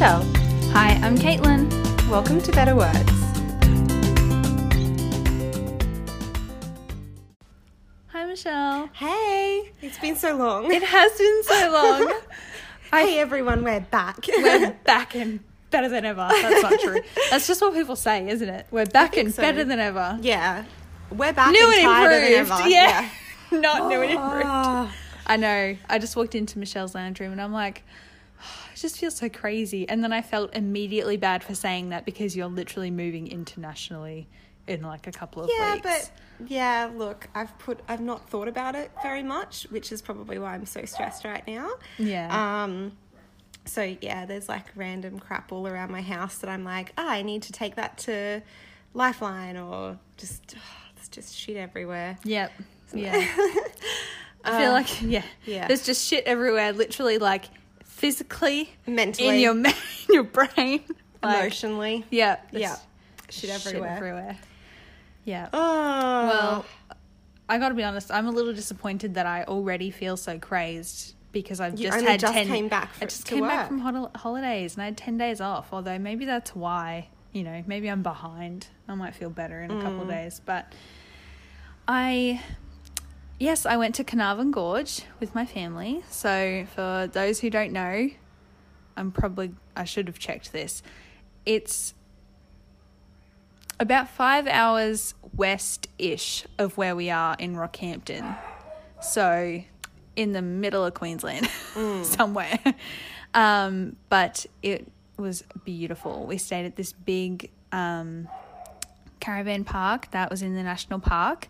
Michelle. Hi, I'm Caitlin. Welcome to Better Words. Hi, Michelle. Hey, it's been so long. It has been so long. hey everyone, we're back. We're back and better than ever. That's not true. That's just what people say, isn't it? We're back and so. better than ever. yeah, we're back. New and and improved. ever. Yeah. not new and improved. Oh, I know. I just walked into Michelle's lounge room and I'm like, I just feels so crazy. And then I felt immediately bad for saying that because you're literally moving internationally in like a couple of yeah, weeks. but yeah, look, I've put, I've not thought about it very much, which is probably why I'm so stressed right now. yeah. Um, so yeah, there's like random crap all around my house that I'm like, ah, I need to take that to Lifeline or just, it's just shit everywhere. Yep. Yeah. I feel like yeah. Yeah. There's just shit everywhere, literally like physically Mentally, in your in your brain. Like, emotionally, yeah. yeah, shit everywhere. everywhere. Yeah. Oh, Well, I got to be honest. I'm a little disappointed that I already feel so crazed because I've You just had just ten. came back I just came back from hol- holidays and I had ten days off. Although maybe that's why. You know, maybe I'm behind. I might feel better in a couple of Mm. days, but I. Yes, I went to Carnarvon Gorge with my family. So, for those who don't know, I'm probably I should have checked this. It's about five hours west ish of where we are in Rockhampton. So, in the middle of Queensland, somewhere. Um, but it was beautiful. We stayed at this big um, caravan park that was in the national park,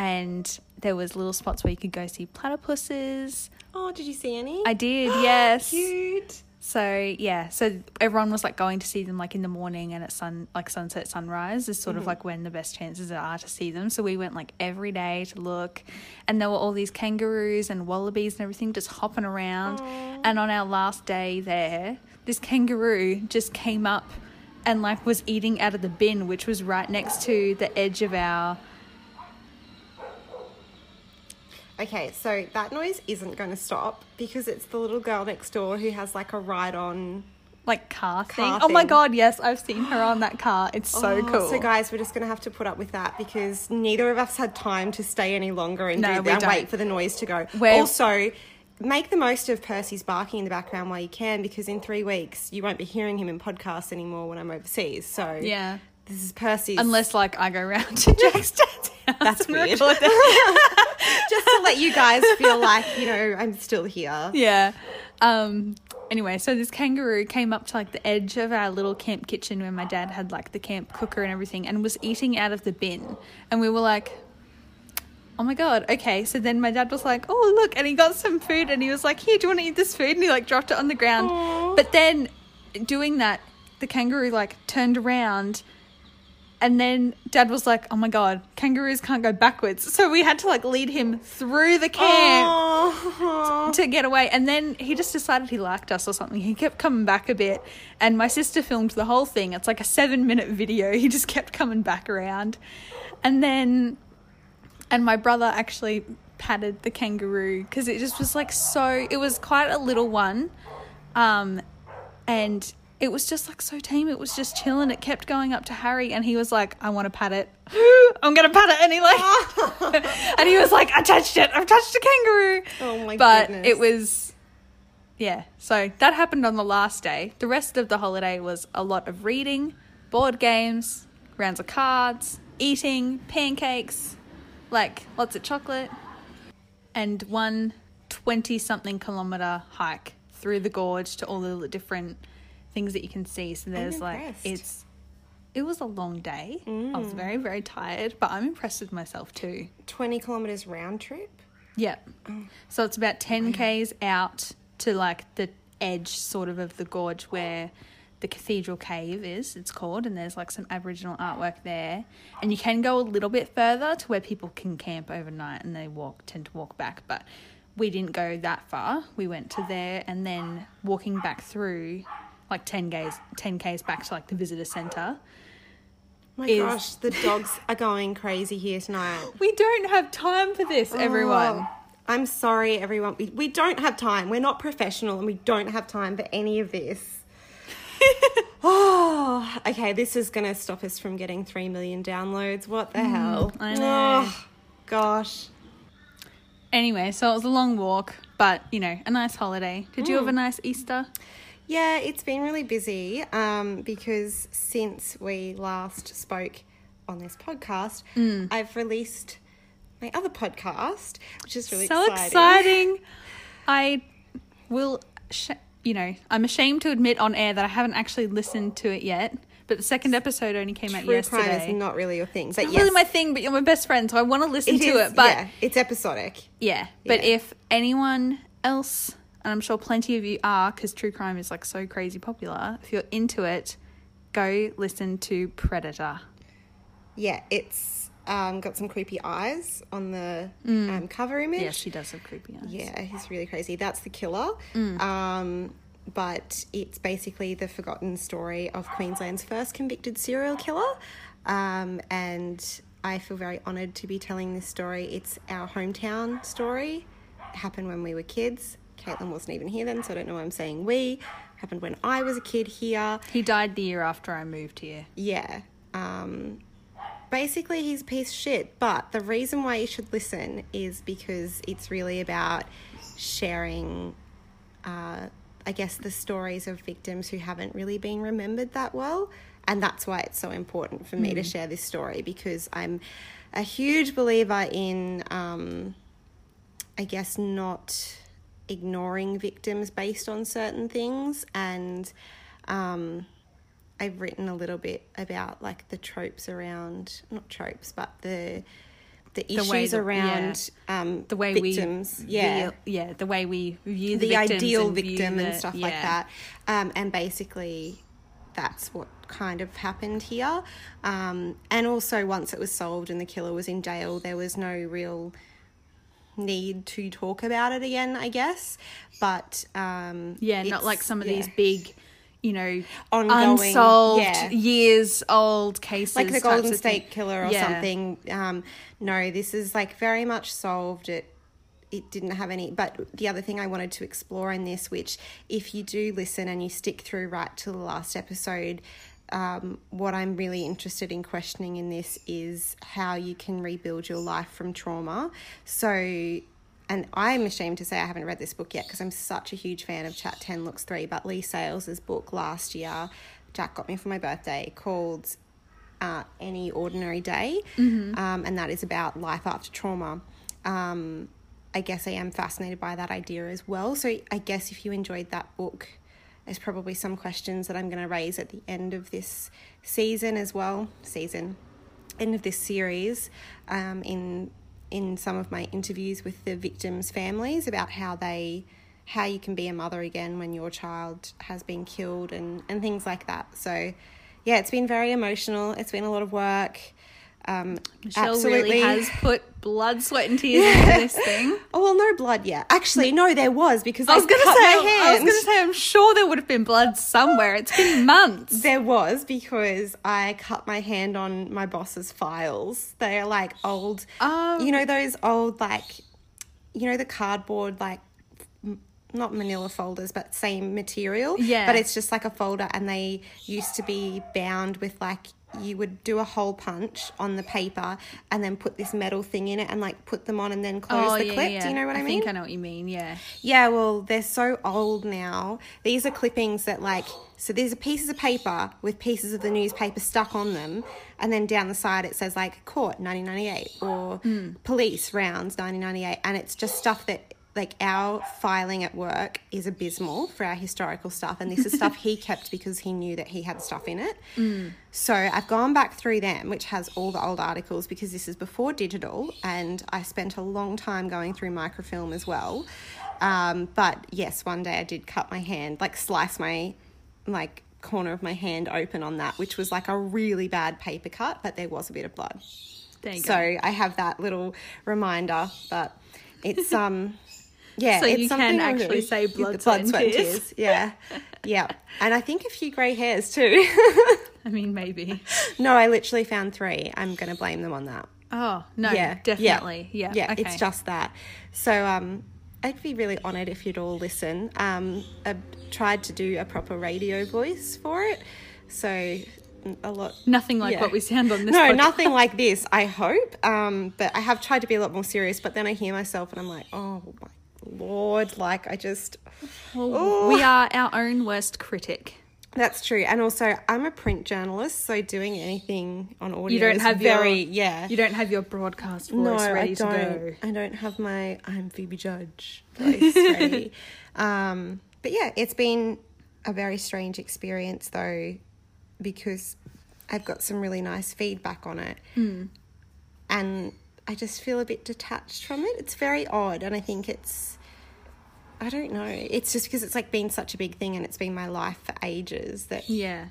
and there was little spots where you could go see platypuses. oh, did you see any? I did, yes. Cute. So yeah, so everyone was like going to see them like in the morning and at sun like sunset sunrise is sort of mm-hmm. like when the best chances are to see them. So we went like every day to look, and there were all these kangaroos and wallabies and everything just hopping around. And on our last day there, this kangaroo just came up and like was eating out of the bin, which was right next to the edge of our Okay, so that noise isn't going to stop because it's the little girl next door who has like a ride on. like car thing. Car oh my thing. god, yes, I've seen her on that car. It's so Oh, cool. So, guys, we're just going to have to put up with that because neither of us had time to stay any longer and, No, do, we and don't. wait for the noise to go. We're- Also, make the most of Percy's barking in the background while you can because in three weeks you won't be hearing him in podcasts anymore when I'm overseas. So, yeah. This is Percy's. Unless like I go round to Jack's dad's house. That's weird. just to let you guys feel like, you know, I'm still here. yeah. Um anyway, so this kangaroo came up to like the edge of our little camp kitchen where my dad had like the camp cooker and everything and was eating out of the bin. And we were like Oh my god, okay. So then my dad was like, Oh look, and he got some food and he was like, Here, do you want to eat this food? And he like dropped it on the ground. Aw. But then doing that, the kangaroo like turned around and then dad was like, Oh my god, kangaroos can't go backwards. So we had to like lead him through the camp Oh. to get away. And then he just decided he liked us or something. He kept coming back a bit. And my sister filmed the whole thing. It's like a seven minute video. He just kept coming back around. And then, and my brother actually patted the kangaroo because it just was like so, it was quite a little one. Um, and it was just like so tame. It was just chilling. It kept going up to Harry, and he was like, "I want to pat it. I'm gonna pat it." And he like, and he was like, "I touched it. I've touched a kangaroo." Oh my but goodness. it was, yeah. So that happened on the last day. The rest of the holiday was a lot of reading, board games, rounds of cards, eating, pancakes, like lots of chocolate, and one 20 something kilometer hike through the gorge to all the different things that you can see. So there's like, impressed. it's, it was a long day. I was mm. very, very tired, but I'm impressed with myself too. 20 kilometres round trip. Yep. Oh. So it's about 10 Ks out to like the edge sort of of the gorge where the Cathedral Cave is, it's called, and there's like some Aboriginal artwork there. And you can go a little bit further to where people can camp overnight and they walk tend to walk back, but we didn't go that far. We went to there and then walking back through like 10 Ks 10 Ks back to like the visitor center. My Is- gosh, the dogs are going crazy here tonight. We don't have time for this, everyone. Oh, I'm sorry, everyone. We, we don't have time. We're not professional and we don't have time for any of this. oh, okay. This is gonna stop us from getting three million downloads. What the mm, hell? I know. Oh, gosh. Anyway, so it was a long walk, but you know, a nice holiday. Did you have a mm. nice Easter? Yeah, it's been really busy um, because since we last spoke on this podcast, Mm. I've released my other podcast, which is really so exciting. exciting. I will, sh- you know, I'm ashamed to admit on air that I haven't actually listened to it yet. But the second episode only came out yesterday. crime is not really your thing, but Not yes, really my thing, but you're my best friend, so I want to listen it to is- it. But yeah, it's episodic. Yeah, but Yeah. if anyone else, and I'm sure plenty of you are, because true crime is like so crazy popular, if you're into it, go listen to Predator. Yeah, it's um, got some creepy eyes on the um, cover image. Yes, she does have creepy eyes. Yeah, he's really crazy. That's the killer. Mm. Um, but it's basically the forgotten story of Queensland's first convicted serial killer. Um, and I feel very honoured to be telling this story. It's our hometown story. It happened when we were kids. Caitlin wasn't even here then, so I don't know why I'm saying we. Happened when I was a kid here. He died the year after I moved here. Yeah. Um, basically, he's a piece of shit. But the reason why you should listen is because it's really about sharing, uh, I guess, the stories of victims who haven't really been remembered that well. And that's why it's so important for me to share this story because I'm a huge believer in, um, I guess, not ignoring victims based on certain things. And, um, I've written a little bit about like the tropes around not tropes but the the The issues the- around um The way victims we, yeah view- yeah, the way we view the, the ideal and victim and the- stuff like that. Um and basically that's what kind of happened here. Um and also once it was solved and the killer was in jail there was no real need to talk about it again i guess but um Yeah, not like some of yeah. these big, you know, Ongoing, unsolved, yeah. years old cases, like the Golden State thing. Killer or Yeah. something. Um, no, this is like very much solved. It it didn't have any. But the other thing I wanted to explore in this, which if you do listen and you stick through right to the last episode. Um, what I'm really interested in questioning in this is how you can rebuild your life from trauma. So, and I'm ashamed to say I haven't read this book yet because I'm such a huge fan of Chat 10 Looks 3. But Leigh Sales' book last year, Jack got me for my birthday, called uh, Any Ordinary Day. Um, and that is about life after trauma. Um, I guess I am fascinated by that idea as well. So I guess if you enjoyed that book, there's probably some questions that I'm going to raise at the end of this season as well. Season, end of this series, um, in in some of my interviews with the victims' families about how they how you can be a mother again when your child has been killed and and things like that. So yeah, it's been very emotional. It's been a lot of work. Um, Michelle absolutely really has put blood, sweat, and tears into this thing. Oh well, no blood yet. Actually, no, there was because I was gonna say, my I was going to say I'm sure there would have been blood somewhere. It's been months. There was because I cut my hand on my boss's files. They are like old, Oh. you know, those old like, you know, the cardboard like, not manila folders, but same material. Yeah. But it's just like a folder, and they used to be bound with like you would do a hole punch on the paper and then put this metal thing in it and like put them on and then close oh, the clip. Do you know what I, Oh, I mean? think I know what you mean. Yeah. Yeah, well, they're so old now. These are clippings that, like, so these are pieces of paper with pieces of the newspaper stuck on them, and then down the side it says, like, court 1998 or hmm. police rounds 1998, and it's just stuff that, like, our filing at work is abysmal for our historical stuff, and this is stuff he kept because he knew that he had stuff in it. So I've gone back through them, which has all the old articles because this is before digital, and I spent a long time going through microfilm as well. Um, but yes, one day I did cut my hand, like slice my like corner of my hand open on that, which was like a really bad paper cut, but there was a bit of blood. So go. I have that little reminder, but it's um yeah, So it's you can actually say blood, sweat, and tears. Yeah, yeah, and I think a few grey hairs too. I mean, maybe. no, I literally found three. I'm gonna blame them on that. Oh no, yeah, definitely. Yeah. yeah. okay. It's just that. So um, I'd be really honoured if you'd all listen. Um, I tried to do a proper radio voice for it, so a lot. Nothing like Yeah. what we sound on this. No, podcast. nothing like this. I hope. Um, but I have tried to be a lot more serious. But then I hear myself, and I'm like, oh my lord! Like I just. Oh. We are our own worst critic. That's true, and also I'm a print journalist, so doing anything on audio You don't is have very your, yeah. You don't have your broadcast voice no, ready I to don't. go. I don't have my I'm Phoebe Judge voice ready. Um, but yeah, it's been a very strange experience though, because I've got some really nice feedback on it, Hmm. and I just feel a bit detached from it. It's very odd, and I think it's. I don't know. It's just because it's like been such a big thing and it's been my life for ages that Yeah.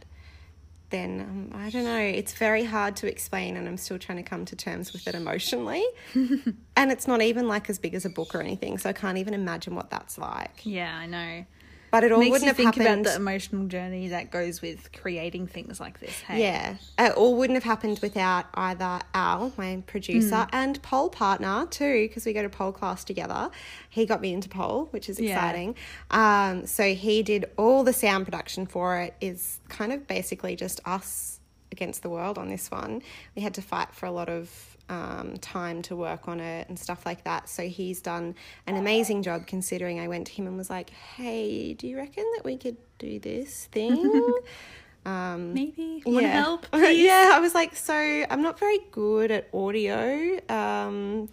then um, I don't know. It's very hard to explain, and I'm still trying to come to terms with it emotionally. and it's not even like as big as a book or anything, so I can't even imagine what that's like. Yeah, I know. But it all Makes wouldn't you have think happened. about the emotional journey that goes with creating things like this. Hey? yeah, it all wouldn't have happened without either Al, my producer, Mm. and pole partner too, because we go to pole class together. He got me into pole, which is Yeah. exciting. Um, so he did all the sound production for it. Is kind of basically just us against the world on this one. We had to fight for a lot of um, time to work on it and stuff like that. So he's done an amazing job considering I went to him and was like, hey, do you reckon that we could do this thing? um, Maybe want to help? yeah, I was like, so I'm not very good at audio. Um,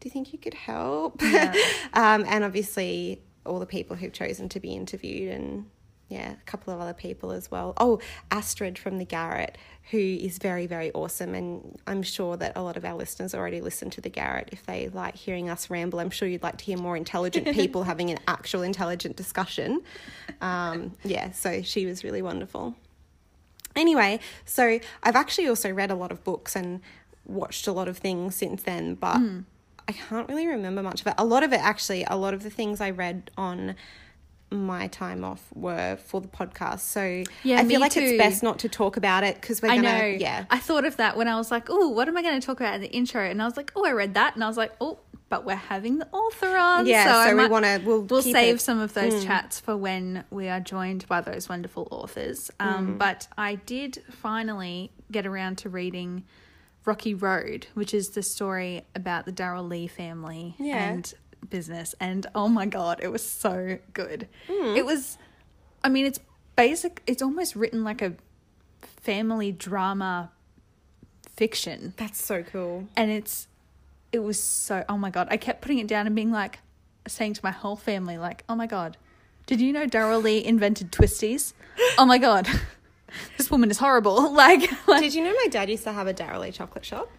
do you think you could help? Yeah. um, and obviously, all the people who've chosen to be interviewed, and yeah, a couple of other people as well. Oh, Astrid from the Garret, who is very, very awesome. And I'm sure that a lot of our listeners already listen to the Garret. If they like hearing us ramble, I'm sure you'd like to hear more intelligent people having an actual intelligent discussion. Um, yeah, so she was really wonderful. Anyway, so I've actually also read a lot of books and watched a lot of things since then, but I can't really remember much of it. A lot of it, actually, a lot of the things I read on my time off were for the podcast. So Yeah, I feel like too. it's best not to talk about it because we're I gonna, know. yeah. I thought of that when I was like, oh, what am I going to talk about in the intro? And I was like, oh, I read that. And I was like, oh, but we're having the author on. Yeah, I so we might- wanna- we'll we'll save it- some of those chats for when we are joined by those wonderful authors. Um, But I did finally get around to reading Rocky Road, which is the story about the Darrell Lea family Yeah. and business. And oh my God, it was so good. Hmm. It was, I mean, it's basic, it's almost written like a family drama fiction That's so cool. and it's it was so oh my god i kept putting it down and being like saying to my whole family like oh my god did you know Darrell Lea invented twisties oh my god this woman is horrible like, like Did you know my dad used to have a Darrell Lea chocolate shop?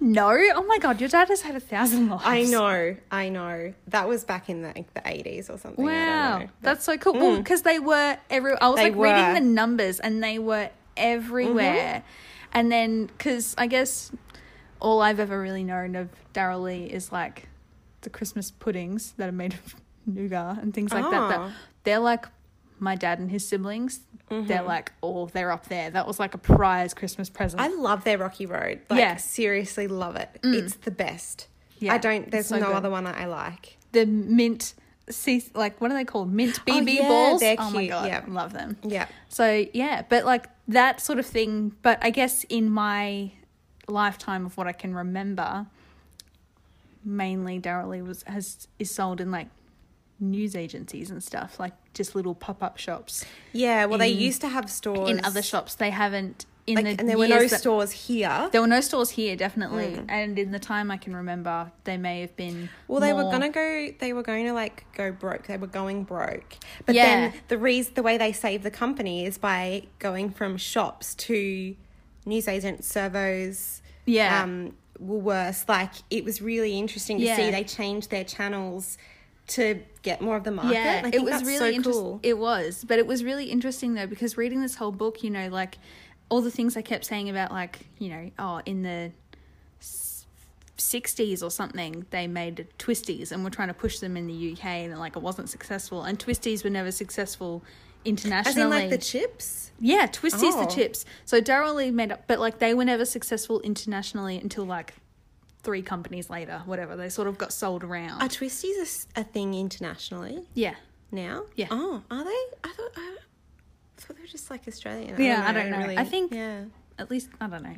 No? Oh my god your dad has had a thousand lives. I know, I know. That was back in the, like, the 80s or something. I don't wow that's so cool. Well mm. because they were every i was They like reading the numbers and they were everywhere. Mm-hmm. And then because i guess all i've ever really known of Darrell Lea is like the christmas puddings that are made of nougat and things like that, that Oh. they're like my dad and his siblings Mm-hmm. they're like oh they're up there that was like a prize christmas present I love their Rocky Road. Like, Yeah. seriously love it. It's the best. Yeah, I don't. There's so no good. other one that I like. the mint like what are they called mint bb Oh, yeah, balls they're oh my cute, god yeah. love them Yeah. So yeah, but like that sort of thing. But I guess in my lifetime of what I can remember, mainly Darrell Lea was has is sold in like news agencies and stuff, like just little pop up shops. Yeah. Well, they used to have stores In other shops, they haven't. In like, the and there were no that- stores here. There were no stores here, definitely, Mm. and in the time I can remember, they may have been. Well, they were gonna go. They were going to like go broke. They were going broke. But Yeah. then the reason, the way they save the company is by going from shops to newsagents, servos, Yeah. um, Woolworths. Like it was really interesting to see. They changed their channels to get more of the market. Yeah, it was that's really so cool. It was, but it was really interesting though because reading this whole book, you know, like all the things I kept saying about, like you know, oh, in the '60s or something, they made twisties and were trying to push them in the UK, and like it wasn't successful, and twisties were never successful internationally. As in like the chips. yeah, twisties Oh. the chips. So Darrell Lea made up, but like they were never successful internationally until like three companies later, whatever. They sort of got sold around. Are twisties a thing internationally yeah. now? Yeah. Oh, are they? I thought I thought they were just like Australian. Yeah, I don't know. I think- Yeah. At least I don't know.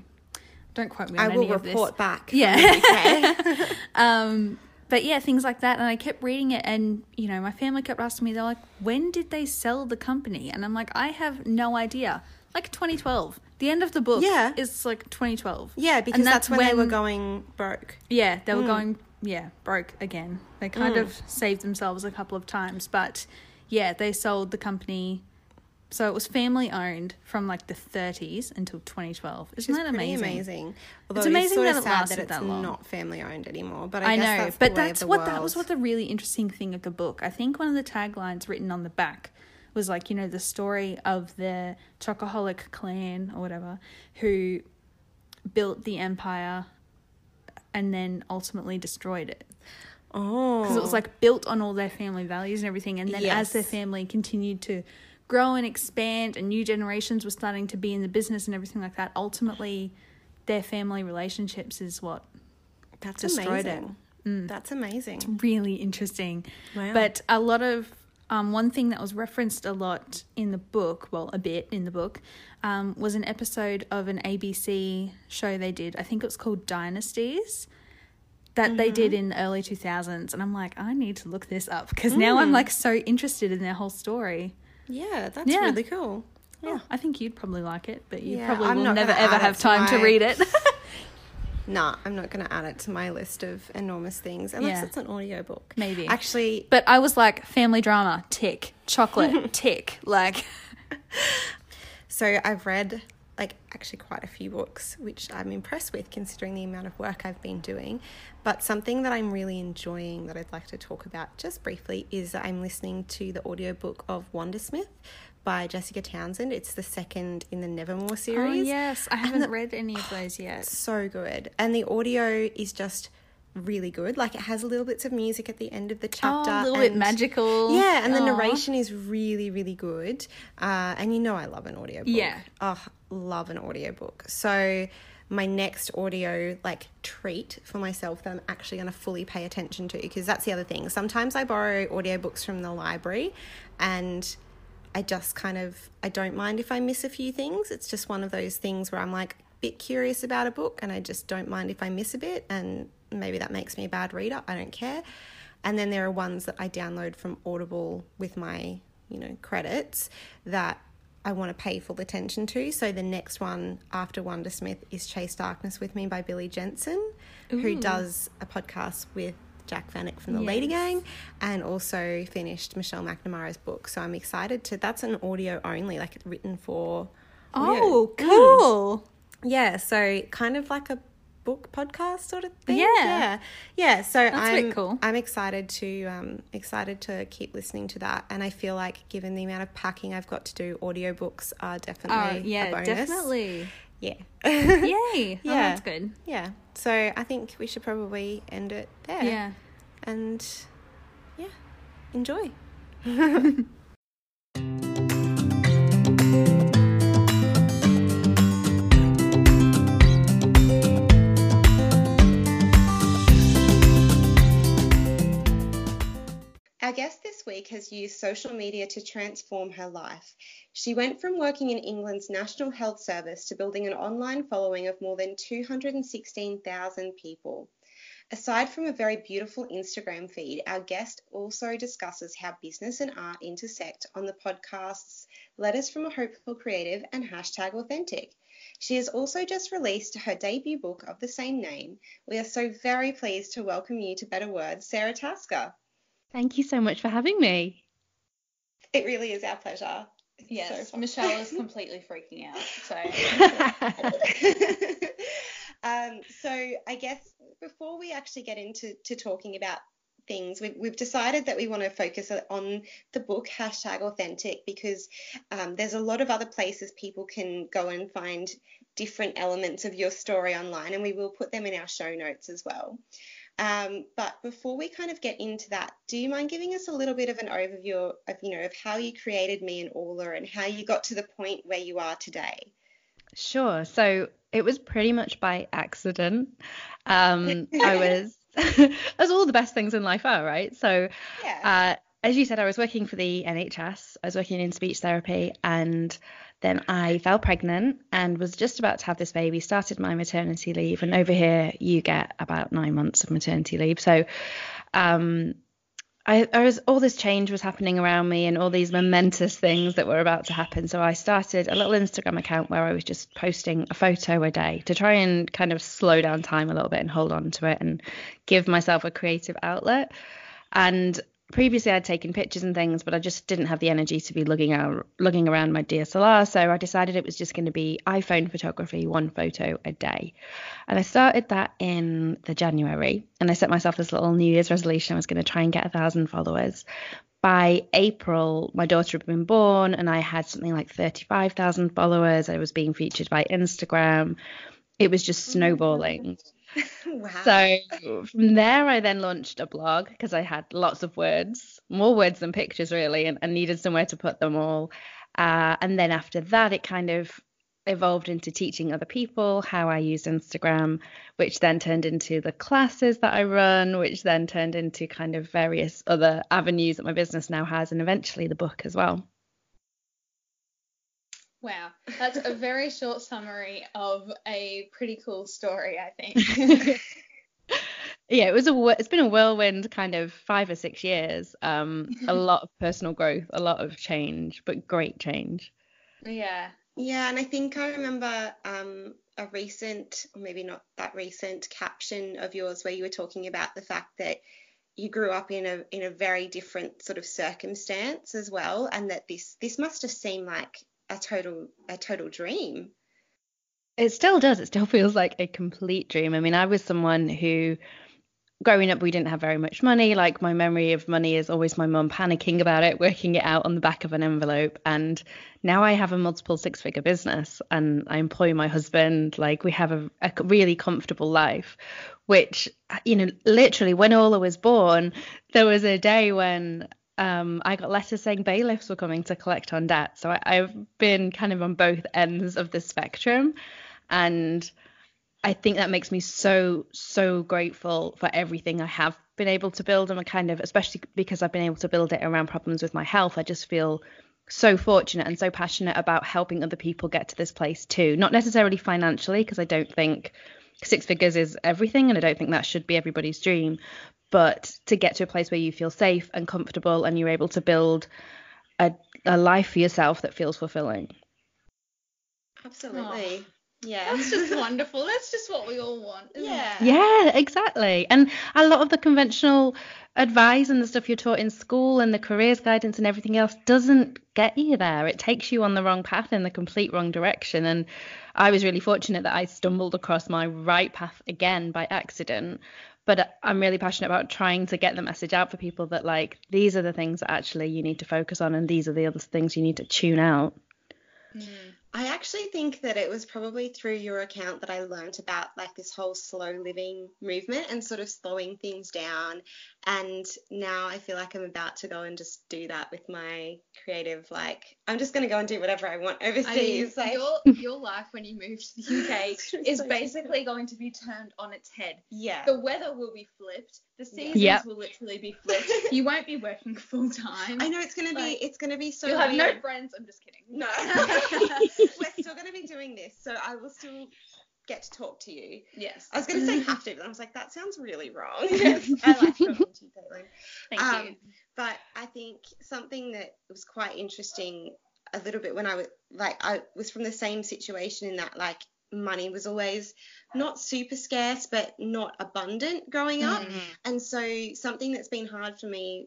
Don't quote me on I will any of this. report back. Yeah. Okay. Um, but yeah, things like that. And I kept reading it, and you know, my family kept asking me, they're like, when did they sell the company? And I'm like, I have no idea. Like 2012. The end of the book Yeah. is like 2012. yeah, because that's, that's when, they were when- going broke. Yeah, they Mm. were going, yeah, broke again. They kind of saved themselves a couple of times, but yeah, they sold the company. So it was family owned from like the 30s until 2012. Isn't that pretty amazing? amazing. Although It's amazing that it sad lasted that it's that long. not family owned anymore. But I, I guess know, that's but the way that's of the what that was what the really interesting thing of the book. I think one of the taglines written on the back was like, you know, the story of the Chocoholic clan or whatever who built the empire and then ultimately destroyed it. Oh, Because it was like built on all their family values and everything. And then as their family continued to grow and expand and new generations were starting to be in the business and everything like that, ultimately their family relationships is what that's destroyed it. amazing. Mm. That's amazing. It's really interesting. Wow. But a lot of um, one thing that was referenced a lot in the book, well, a bit in the book, um, was an episode of an ABC show they did. I think it was called Dynasties. That they Mm-hmm. did in the early 2000s. And I'm like, I need to look this up because now Mm. I'm like so interested in their whole story. Yeah, that's Yeah. really cool. Yeah, I think you'd probably like it, but you Yeah, probably will never ever have time to read it. Nah, I'm not going to add it to my list of enormous things unless Yeah. it's an audiobook. Maybe. Actually, but I was like, family drama, tick. Chocolate, tick. Like, So I've read like actually quite a few books, which I'm impressed with considering the amount of work I've been doing. But something that I'm really enjoying that I'd like to talk about just briefly is that I'm listening to the audiobook of Wundersmith by Jessica Townsend. It's the second in the Nevermoor series. oh, series. yes. I haven't read any of those yet. So good. And the audio is just really good. Like it has little bits of music at the end of the chapter. Oh, a little bit magical. Yeah, and the narration is really, really good. Uh, and you know I love an audiobook. Yeah. Oh, love an audiobook. So my next audio like treat for myself that I'm actually going to fully pay attention to because that's the other thing. Sometimes I borrow audiobooks from the library and I just kind of I don't mind if I miss a few things. It's just one of those things where I'm like a bit curious about a book and I just don't mind if I miss a bit and maybe that makes me a bad reader. I don't care. And then there are ones that I download from Audible with my, you know, credits that I want to pay full attention to. So the next one after Wundersmith is Chase Darkness with Me by Billy Jensen, who does a podcast with Jac Vanek from the Lady Gang and also finished Michelle McNamara's book. So I'm excited to that's an audio only, like it's written for audio. Oh, cool. Yeah, so kind of like a book podcast sort of thing. Yeah. Yeah. Yeah. So a I'm cool. I'm excited to um excited to keep listening to that. And I feel like given the amount of packing I've got to do, audiobooks are Oh, definitely a yeah, bonus. definitely. Yeah. Yay. Oh, Yeah. that's good. yeah. So I think we should probably end it there. Yeah. And yeah. Enjoy. Our guest this week has used social media to transform her life. She went from working in England's National Health Service to building an online following of more than 216,000 people. Aside from a very beautiful Instagram feed, our guest also discusses how business and art intersect on the podcasts Letters from a Hopeful Creative and Hashtag Authentic. She has also just released her debut book of the same name. We are so very pleased to welcome you to Better Words, Sara Tasker. Thank you so much for having me. It really is our pleasure. Yes, so. Michelle is completely freaking out. So, um, so I guess before we actually get into to talking about things, we've, we've decided that we want to focus on the book hashtag authentic because um, there's a lot of other places people can go and find different elements of your story online, and we will put them in our show notes as well. Um, but before we kind of get into that, do you mind giving us a little bit of an overview of you know of how you created me and Orla and how you got to the point where you are today? Sure. So it was pretty much by accident. Um, I was, as all the best things in life are, right? So, Yeah. uh, as you said, I was working for the NHS. I was working in speech therapy, and then I fell pregnant and was just about to have this baby. Started my maternity leave, and over here you get about nine months of maternity leave. So, um, I, I was all this change was happening around me and all these momentous things that were about to happen. So I started a little Instagram account where I was just posting a photo a day to try and kind of slow down time a little bit and hold on to it and give myself a creative outlet. And previously I'd taken pictures and things, but I just didn't have the energy to be lugging out lugging around my DSLR. So I decided it was just going to be iPhone photography, one photo a day. And I started that in the January and I set myself this little New Year's resolution. I was going to try and get a thousand followers. By April, my daughter had been born and I had something like 35,000 followers. I was being featured by Instagram. It was just oh snowballing. wow. So from there, I then launched a blog because I had lots of words, more words than pictures, really, and, and needed somewhere to put them all. Uh, and then after that, it kind of evolved into teaching other people how I use Instagram, which then turned into the classes that I run, which then turned into kind of various other avenues that my business now has, and eventually the book as well. Wow, that's a very short summary of a pretty cool story, I think. yeah, it was a it's been a whirlwind kind of five or six years. Um, a lot of personal growth, a lot of change, but great change. yeah. Yeah, and I think I remember um, a recent, or maybe not that recent, caption of yours where you were talking about the fact that you grew up in a in a very different sort of circumstance as well, and that this this must have seemed like a total a total dream. It still does. It still feels like a complete dream. I mean, I was someone who, growing up, we didn't have very much money. Like, my memory of money is always my mum panicking about it, working it out on the back of an envelope. And now I have a multiple six figure business and I employ my husband. Like, we have a, a really comfortable life, which, you know, literally when Orla was born, there was a day when um, I got letters saying bailiffs were coming to collect on debt. So I, I've been kind of on both ends of the spectrum. And I think that makes me so, so grateful for everything I have been able to build. And I kind of, especially because I've been able to build it around problems with my health, I just feel so fortunate and so passionate about helping other people get to this place too. Not necessarily financially, because I don't think six figures is everything and I don't think that should be everybody's dream, but to get to a place where you feel safe and comfortable and you're able to build a, a life for yourself that feels fulfilling. Absolutely. Yeah. That's just wonderful. That's just what we all want. Isn't Yeah. It? Yeah, exactly. And a lot of the conventional advice and the stuff you're taught in school and the careers guidance and everything else doesn't get you there. It takes you on the wrong path in the complete wrong direction. And I was really fortunate that I stumbled across my right path again by accident. But I'm really passionate about trying to get the message out for people that like these are the things that actually you need to focus on and these are the other things you need to tune out. Mm. I actually think that it was probably through your account that I learned about like this whole slow living movement and sort of slowing things down. And now I feel like I'm about to go and just do that with my creative, like, I'm just going to go and do whatever I want I mean, overseas. like, your your life when you move to the UK is so basically going to be turned on its head. yeah. The weather will be flipped. The seasons Yep. will literally be flipped. You won't be working full time. I know it's going to be, it's going to be so You'll have no friends. I'm just kidding. No. We're still going to be doing this, so I will still get to talk to you. Yes. I was going to say have to, but I was like, that sounds really wrong. I like talking to you, Caitlin. Thank Um, you. But I think something that was quite interesting a little bit when I was like, I was from the same situation in that like money was always not super scarce, but not abundant growing up. Mm-hmm. And so something that's been hard for me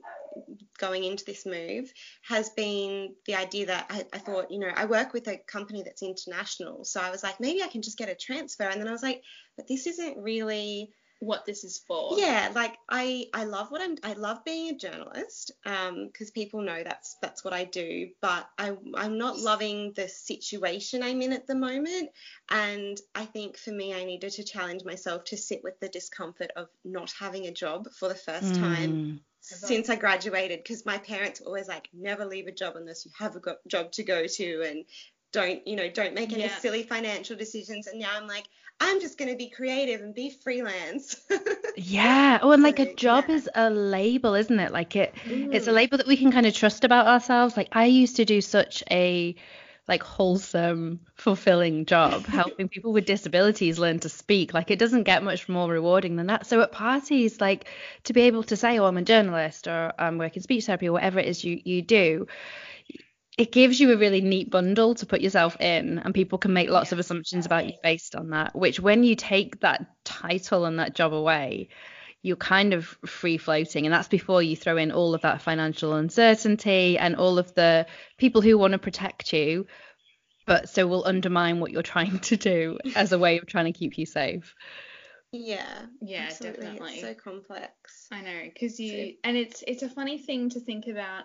going into this move has been the idea that I, I thought, you know, I work with a company that's international. So I was like, maybe I can just get a transfer. And then I was like, but this isn't really What this is for. yeah like i i love what i'm i love being a journalist um because people know that's that's what i do but i i'm not loving the situation i'm in at the moment and i think for me i needed to challenge myself to sit with the discomfort of not having a job for the first time Mm. since I graduated because my parents were always like, never leave a job unless you have a go- job to go to and don't you know don't make any Yeah. silly financial decisions and now i'm like i'm just going to be creative and be freelance Yeah. Oh, and like a job yeah. is a label, isn't it? Like it, it's a Mm. label that we can kind of trust about ourselves. Like I used to do such a like wholesome, fulfilling job helping people with disabilities learn to speak. Like it doesn't get much more rewarding than that. So at parties, like to be able to say, "Oh, I'm a journalist," or "I'm working speech therapy," or whatever it is you you do. It gives you a really neat bundle to put yourself in, and people can make lots of assumptions about you based on that. Which, when you take that title and that job away, you're kind of free floating and that's before you throw in all of that financial uncertainty and all of the people who want to protect you but so will undermine what you're trying to do as a way of trying to keep you safe yeah Yeah, absolutely. definitely. it's so complex I know, because you and it's it's a funny thing to think about,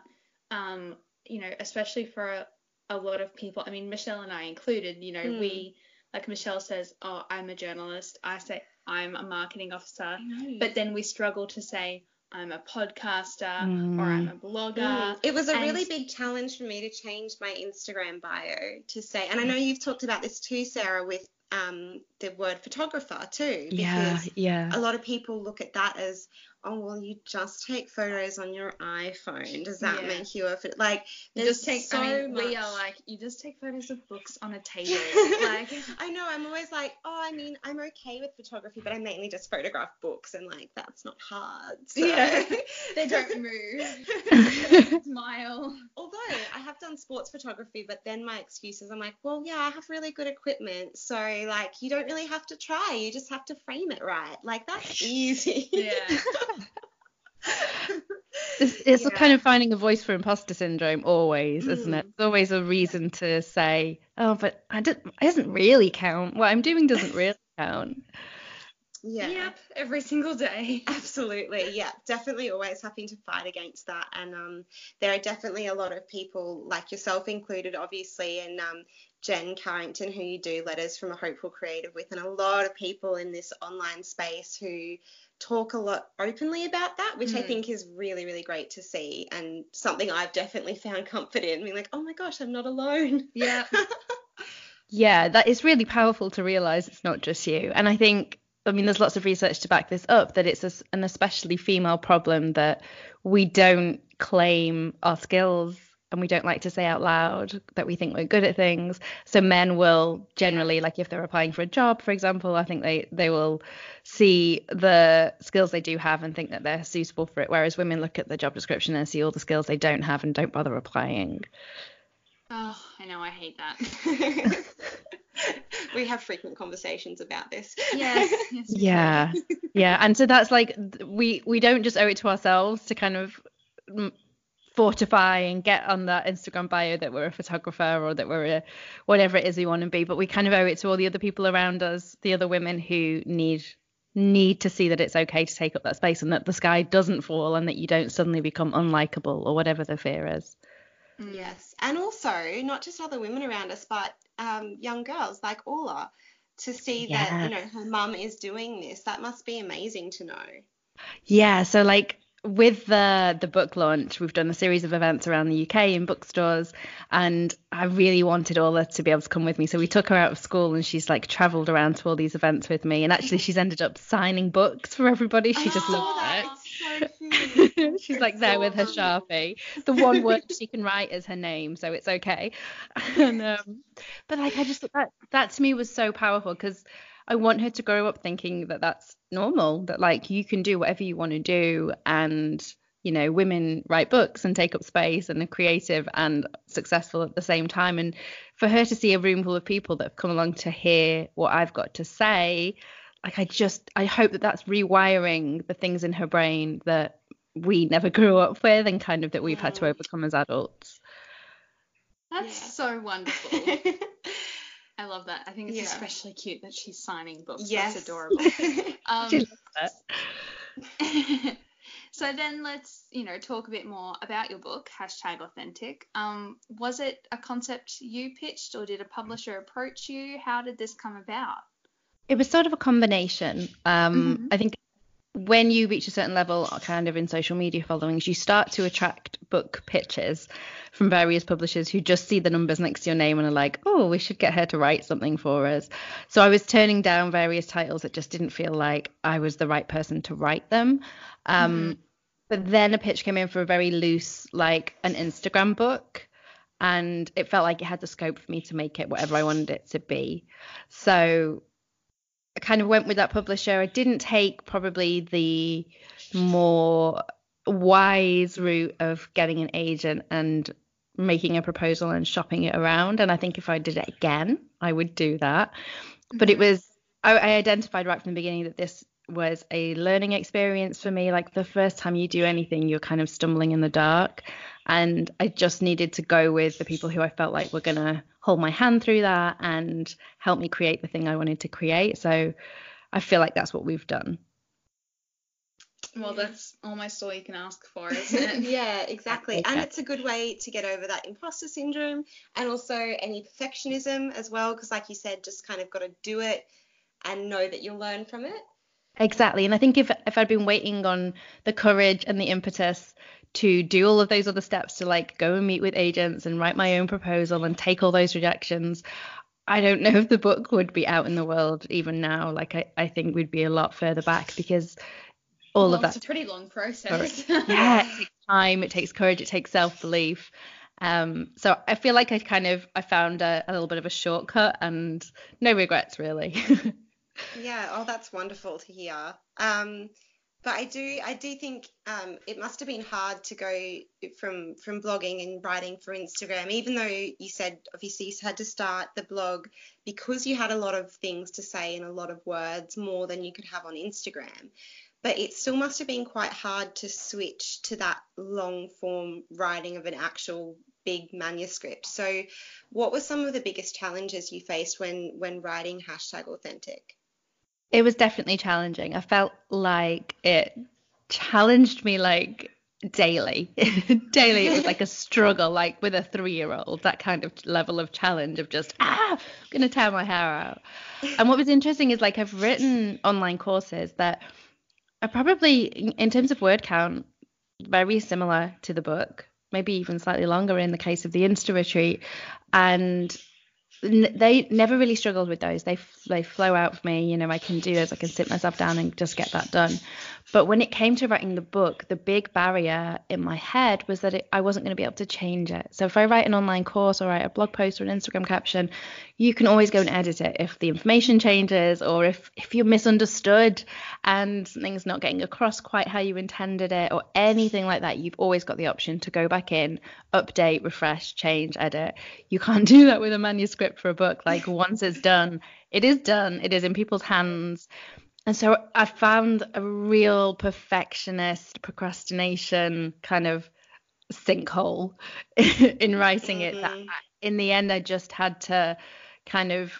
um, you know, especially for a, a lot of people. I mean, Michelle and I included. You know, Mm. we like Michelle says, "Oh, I'm a journalist." I say I'm a marketing officer, but then we struggle to say I'm a podcaster or I'm a blogger. Mm. It was a really big challenge for me to change my Instagram bio to say, and I know you've talked about this too, Sara, with um, the word photographer too, yeah because yeah a lot of people look at that as, oh well, you just take photos on your iPhone. Does that Yeah. make you a pho-" like? You There's just take. so I mean, much. we are like you just take photos of books on a table. like I know. I'm always like, oh, I mean, I'm okay with photography, but I mainly just photograph books, and like that's not hard. So. Yeah. they don't move. Smile. Although I have done sports photography, but then my excuse is I'm like, well, yeah, I have really good equipment, so like you don't really have to try, you just have to frame it right. Like that's easy. Yeah. It's, it's Yeah. kind of finding a voice for imposter syndrome always isn't it Mm. it's always a reason to say oh but i don't it doesn't really count what i'm doing doesn't really count yeah. Yep. Every single day. Absolutely, yeah, definitely always having to fight against that, and um, there are definitely a lot of people like yourself included, obviously, and um, Jen Carrington, who you do letters from a hopeful creative with, and a lot of people in this online space who talk a lot openly about that, which I Mhm. think is really, really great to see, and something I've definitely found comfort in, being like, oh my gosh, I'm not alone. Yeah. Yeah, that is really powerful to realize it's not just you. And I think, I mean, there's lots of research to back this up that it's a an especially female problem that we don't claim our skills and we don't like to say out loud that we think we're good at things. So men will generally, like if they're applying for a job, for example, I think they they will see the skills they do have and think that they're suitable for it. Whereas women look at the job description and see all the skills they don't have and don't bother applying. Oh, I know. I hate that. we have frequent conversations about this. Yes. yes. Yeah, yeah, and so that's like we we don't just owe it to ourselves to kind of fortify and get on that Instagram bio that we're a photographer or that we're a whatever it is we want to be, but we kind of owe it to all the other people around us, the other women who need need to see that it's okay to take up that space and that the sky doesn't fall and that you don't suddenly become unlikable or whatever the fear is. Mm. Yes, and also not just other women around us, but um, young girls like Orla, to see that you know her mum is doing this. That must be amazing to know. Yeah, so like with the the book launch, we've done a series of events around the UK in bookstores, and I really wanted Orla to be able to come with me. So we took her out of school, and she's like travelled around to all these events with me. And actually, she's ended up signing books for everybody. She just Oh, loves that it. so. She's like there so with her sharpie. The one word she can write is her name, so it's okay. And um, but like I just thought that that to me was so powerful because I want her to grow up thinking that that's normal, that like you can do whatever you want to do, and you know women write books and take up space and are creative and successful at the same time. And for her to see a room full of people that have come along to hear what I've got to say like I just I hope that that's rewiring the things in her brain that we never grew up with and kind of that we've had to Mm. overcome as adults. That's Yeah. so wonderful. I love that. I think it's Yeah. especially cute that she's signing books. yes, That's adorable. Um, She that. so then let's, you know, talk a bit more about your book, hashtag authentic. Um, was it a concept you pitched or did a publisher approach you? How did this come about? It was sort of a combination. Um, Mhm. I think when you reach a certain level kind of in social media followings you start to attract book pitches from various publishers who just see the numbers next to your name and are like oh we should get her to write something for us so i was turning down various titles that just didn't feel like i was the right person to write them um, mm-hmm. but then a pitch came in for a very loose like an instagram book and it felt like it had the scope for me to make it whatever i wanted it to be so I kind of went with that publisher. I didn't take probably the more wise route of getting an agent and making a proposal and shopping it around. And I think if I did it again, I would do that. Mm-hmm. But it mm-hmm. was, I, I identified right from the beginning that this was a learning experience for me. Like the first time you do anything, you're kind of stumbling in the dark. And I just needed to go with the people who I felt like were going to hold my hand through that and help me create the thing I wanted to create. So I feel like that's what we've done. Well, that's almost all you can ask for, isn't it? yeah, exactly. Okay. And it's a good way to get over that imposter syndrome and also any perfectionism as well, because, like you said, just kind of got to do it and know that you'll learn from it. Exactly. And I think if if I'd been waiting on the courage and the impetus to do all of those other steps to like go and meet with agents and write my own proposal and take all those rejections, I don't know if the book would be out in the world even now. Like I, I think we'd be a lot further back because all well, of that. It's a pretty long process. yeah, it takes time, it takes courage, it takes self belief. Um, so I feel like I kind of I found a, a little bit of a shortcut and no regrets really. yeah, oh that's wonderful to hear. Um, but I do I do think um, it must have been hard to go from from blogging and writing for Instagram, even though you said obviously you had to start the blog because you had a lot of things to say and a lot of words more than you could have on Instagram. But it still must have been quite hard to switch to that long form writing of an actual big manuscript. So, what were some of the biggest challenges you faced when when writing hashtag authentic? it was definitely challenging. I felt like it challenged me like daily. daily it was like a struggle, like with a three year old, that kind of level of challenge of just, ah, I'm gonna tear my hair out. And what was interesting is like I've written online courses that are probably in terms of word count, very similar to the book, maybe even slightly longer in the case of the Insta retreat. And they never really struggled with those. They they flow out for me. You know, I can do those. I can sit myself down and just get that done. But when it came to writing the book, the big barrier in my head was that it, I wasn't going to be able to change it. So if I write an online course or write a blog post or an Instagram caption, you can always go and edit it if the information changes or if if you're misunderstood and something's not getting across quite how you intended it or anything like that. You've always got the option to go back in, update, refresh, change, edit. You can't do that with a manuscript for a book. Like once it's done, it is done. It is in people's hands and so I found a real perfectionist procrastination kind of sinkhole in writing it. That mm-hmm. in the end, I just had to kind of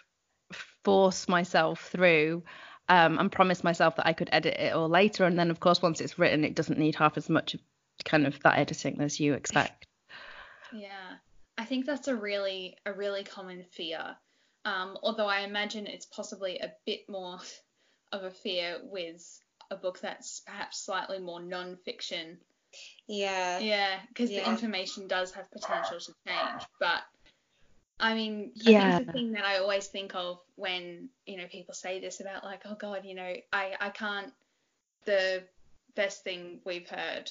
force myself through um, and promise myself that I could edit it all later. And then, of course, once it's written, it doesn't need half as much kind of that editing as you expect. Yeah, I think that's a really a really common fear. Um, although I imagine it's possibly a bit more of a fear with a book that's perhaps slightly more non-fiction. Yeah. Yeah, because yeah. the information does have potential to change, but I mean, yeah. I think the thing that I always think of when you know people say this about like, oh God, you know, I I can't. The best thing we've heard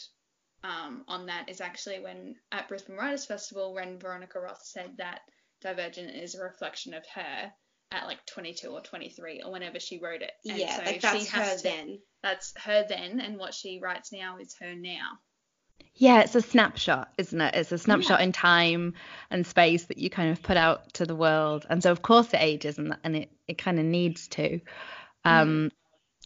um, on that is actually when at Brisbane Writers Festival, when Veronica Roth said that Divergent is a reflection of her, at like 22 or 23 or whenever she wrote it. And yeah, so like that's her to, then. That's her then, and what she writes now is her now. Yeah, it's a snapshot, isn't it? It's a snapshot yeah. in time and space that you kind of put out to the world, and so of course it ages, and and it it kind of needs to. Um, mm.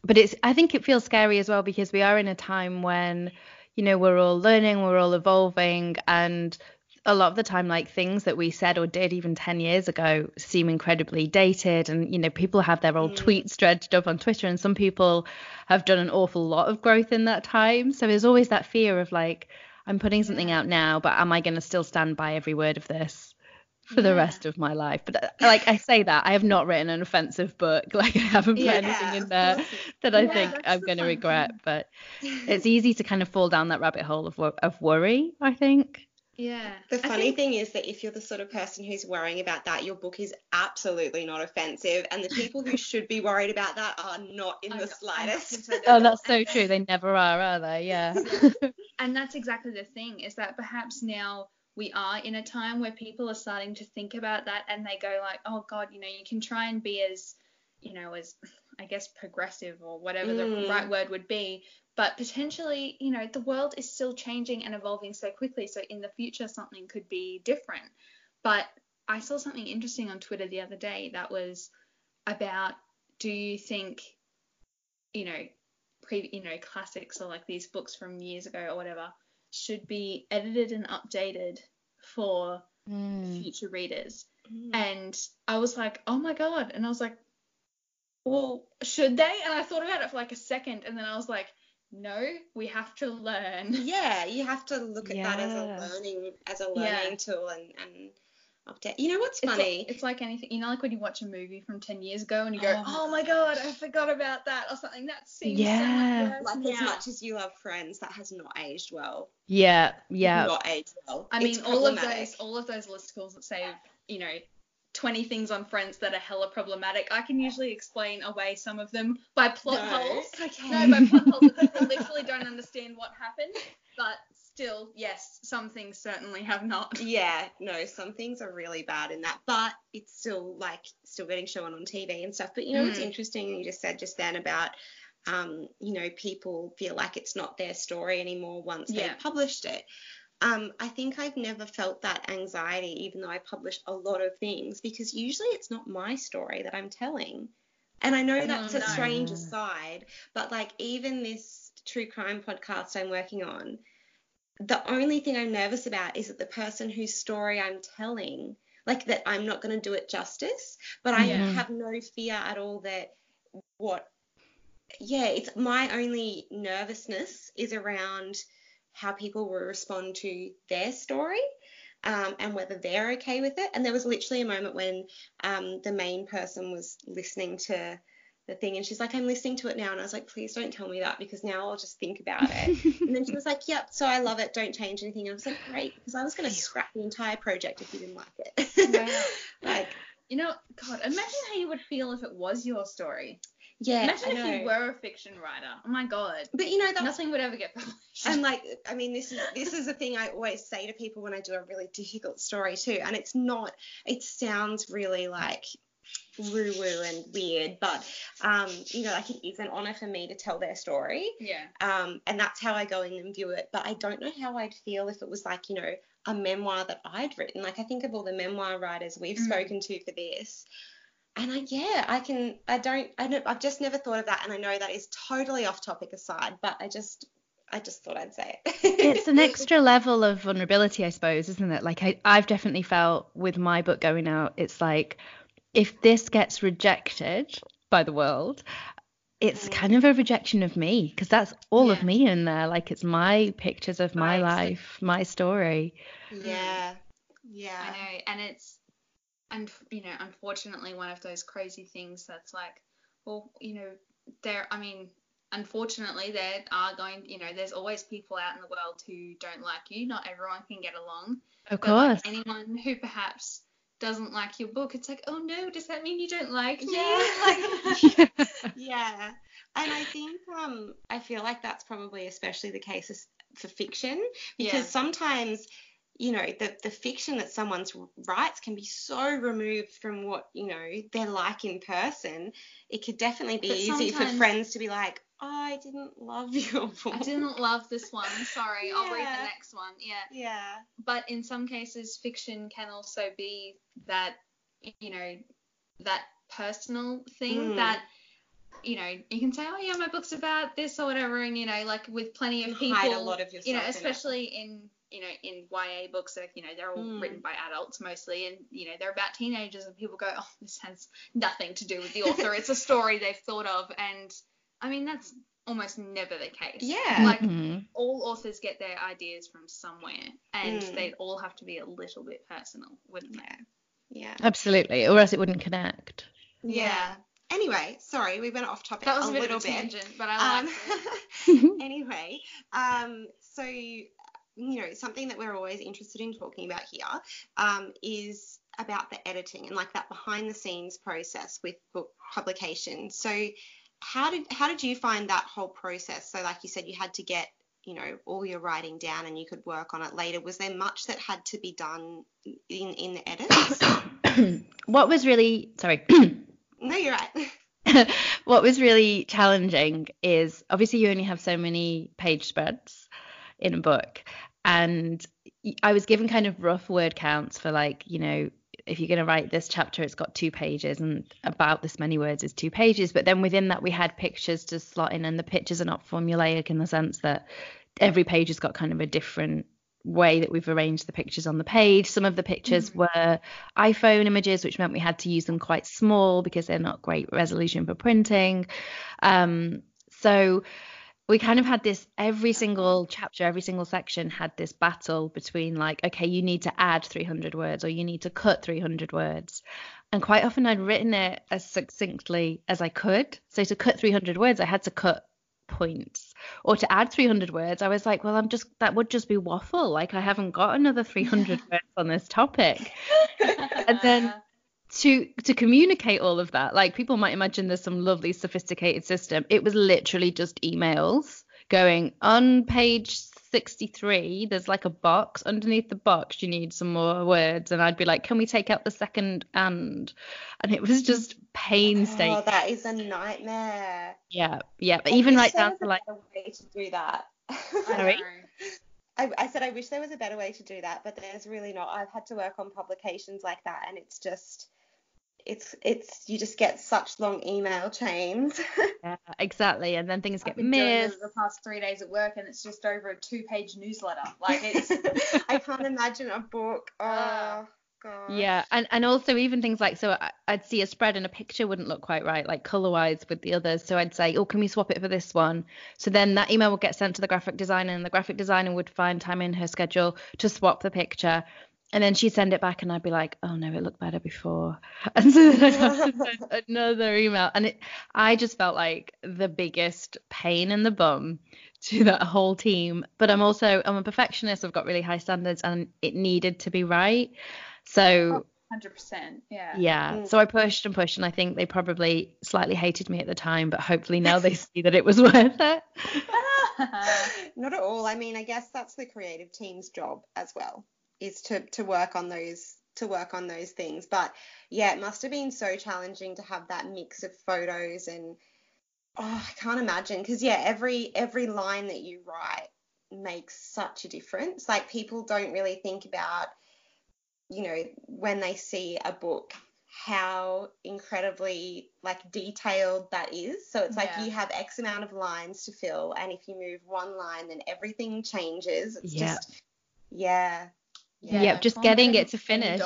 But it's I think it feels scary as well because we are in a time when you know we're all learning, we're all evolving, and a lot of the time like things that we said or did even 10 years ago seem incredibly dated and you know people have their old mm. tweets dredged up on twitter and some people have done an awful lot of growth in that time so there's always that fear of like i'm putting something out now but am i going to still stand by every word of this for the rest of my life. But uh, like I say that, I have not written an offensive book. Like I haven't put Yeah, anything in there that I Yeah, think I'm going to regret. thing. But it's easy to kind of fall down that rabbit hole of of worry. I think. Yeah. The funny think- thing is that if you're the sort of person who's worrying about that, your book is absolutely not offensive, and the people who should be worried about that are not in I the know, slightest. Oh, that's so true. They never are, are they? Yeah. and that's exactly the thing is that perhaps now we are in a time where people are starting to think about that and they go like oh god you know you can try and be as you know as i guess progressive or whatever the Mm. right word would be but potentially you know the world is still changing and evolving so quickly so in the future something could be different but i saw something interesting on twitter the other day that was about do you think you know pre you know classics or like these books from years ago or whatever should be edited and updated for Mm. future readers Mm. and i was like oh my god and i was like well should they and i thought about it for like a second and then i was like no we have to learn Yeah, you have to look at that as a learning as a Yeah. learning tool and and update. You know what's It's funny? like, it's like anything, you know, like when you watch a movie from 10 years ago and you go, Oh. oh, my god, I forgot about that or something. That seems Yeah. so much worse like as now. much as you love Friends, that has not aged well. Yeah. Yeah. Not aged well. I It's mean, all of those, all of those listicles that say, you know, 20 things on Friends that are hella problematic. I can usually explain away some of them by plot No. holes. Okay. No, by plot holes that people literally don't understand what happened. But still, yes, some things certainly have not. Yeah, no, some things are really bad in that, but it's still like still getting shown on TV and stuff. But you know what's Mm. interesting? You just said just then about, um, you know, people feel like it's not their story anymore once Yeah. they've published it. Um, I think I've never felt that anxiety, even though I publish a lot of things, because usually it's not my story that I'm telling. And I know that's a strange aside, but like even this true crime podcast I'm working on, the only thing I'm nervous about is that the person whose story I'm telling, like that I'm not going to do it justice, but I Yeah. have no fear at all that what, yeah, it's my only nervousness is around how people will respond to their story. Um, and whether they're okay with it. And there was literally a moment when um, the main person was listening to the thing, and she's like, "I'm listening to it now," and I was like, "Please don't tell me that because now I'll just think about it." And then she was like, "Yep, so I love it. Don't change anything." And I was like, "Great," because I was going to scrap the entire project if you didn't like it. Wow. like, You know, God, imagine how you would feel if it was your story. Yeah, imagine if you were a fiction writer. Oh my God. But you know that. Nothing would ever get published. And like, I mean, this is this is a thing I always say to people when I do a really difficult story too. And it's not. It sounds really like woo woo and weird, but um, you know, like it is an honor for me to tell their story. yeah. um, and that's how I go in and view it. But I don't know how I'd feel if it was like, you know, a memoir that I'd written. Like I think of all the memoir writers we've Mm. spoken to for this, and I, yeah, I can, I don't, I don't, I've just never thought of that, and I know that is totally off topic aside, but I just, I just thought I'd say it. it's an extra level of vulnerability, I suppose, isn't it? Like I, I've definitely felt with my book going out, it's like if this gets rejected by the world, it's Mm. kind of a rejection of me because that's all of me in there. Like it's my pictures of my Right. life, my story. yeah, yeah, I know, and it's, and you know, unfortunately, one of those crazy things that's like, well, you know, there. I mean, unfortunately, there are going, you know, there's always people out in the world who don't like you. Not everyone can get along. Of But like, course. anyone who perhaps doesn't like your book, it's like, oh no, does that mean you don't like me? Yeah. Like, yeah and i think um i feel like that's probably especially the case for fiction because Yeah. sometimes you know the the fiction that someone's writes can be so removed from what you know they're like in person it could definitely be But easy for friends to be like oh, i didn't love your book I didn't love this one. Sorry, I'll read the next one. Yeah. yeah but in some cases fiction can also be that you know that personal thing Mm. that you know you can say oh yeah my book's about this or whatever and you know like with plenty of You people hide a lot of yourself you know in especially in you know in YA books like you know they're all Mm. written by adults mostly and you know they're about teenagers and people go oh this has nothing to do with the author it's a story they've thought of and I mean that's almost never the case Yeah. like Mhm. all authors get their ideas from somewhere and Mm. they'd all have to be a little bit personal wouldn't they Yeah. Absolutely, or else it wouldn't connect. Yeah. Anyway, sorry, we went off topic That was a, a, bit little of a bit. tangent, but I Um, it. anyway, um, so you know something that we're always interested in talking about here um, is about the editing and like that behind the scenes process with book publication. So how did how did you find that whole process? So like you said, you had to get you know all your writing down and you could work on it later. Was there much that had to be done in in the edits? what was really sorry. no, you're right. what was really challenging is obviously you only have so many page spreads in a book and I was given kind of rough word counts for like you know if you're going to write this chapter it's got two pages and about this many words is two pages but then within that we had pictures to slot in and the pictures are not formulaic in the sense that every page has got kind of a different way that we've arranged the pictures on the page. Some of the pictures mm-hmm. were iPhone images, which meant we had to use them quite small because they're not great resolution for printing. Um, so we kind of had this every single chapter, every single section had this battle between like, okay, you need to add 300 words or you need to cut 300 words. And quite often I'd written it as succinctly as I could. So to cut 300 words, I had to cut points or to add 300 words i was like well i'm just that would just be waffle like i haven't got another 300 words on this topic and then to to communicate all of that like people might imagine there's some lovely sophisticated system. It was literally just emails going on page 63 there's like a box. Underneath the box you need some more words. And i'd be like can we take out the second and? And it was just painstaking. Oh that is a nightmare. Yeah yeah but even right down to like a way to do that. Sorry? I, I said I wish there was a better way to do that, but there's really not. I've had to work on publications like that, and it's just it's it's you just get such long email chains. yeah, exactly, and then things I've get been doing missed. it the past three days at work, and it's just over a two-page newsletter. Like it's. I can't imagine a book. Oh. Ah. God. Yeah, and and also even things like so I, I'd see a spread and a picture wouldn't look quite right, like color wise with the others. So I'd say, oh, can we swap it for this one? So then that email would get sent to the graphic designer, and the graphic designer would find time in her schedule to swap the picture. And then she'd send it back, and I'd be like, "Oh no, it looked better before." And so then I'd have to send another email, and it, I just felt like the biggest pain in the bum to that whole team. But I'm also I'm a perfectionist. I've got really high standards, and it needed to be right. So. Hundred percent, yeah. Yeah. Mm. So I pushed and pushed, and I think they probably slightly hated me at the time, but hopefully now they see that it was worth it. Not at all. I mean, I guess that's the creative team's job as well, is to to work on those to work on those things. But yeah, it must have been so challenging to have that mix of photos and oh, I can't imagine because yeah, every every line that you write makes such a difference. Like people don't really think about you know when they see a book how incredibly like detailed that is. So it's like Yeah. you have X amount of lines to fill, and if you move one line, then everything changes. It's Yeah. just yeah. Yeah, just getting it to finish.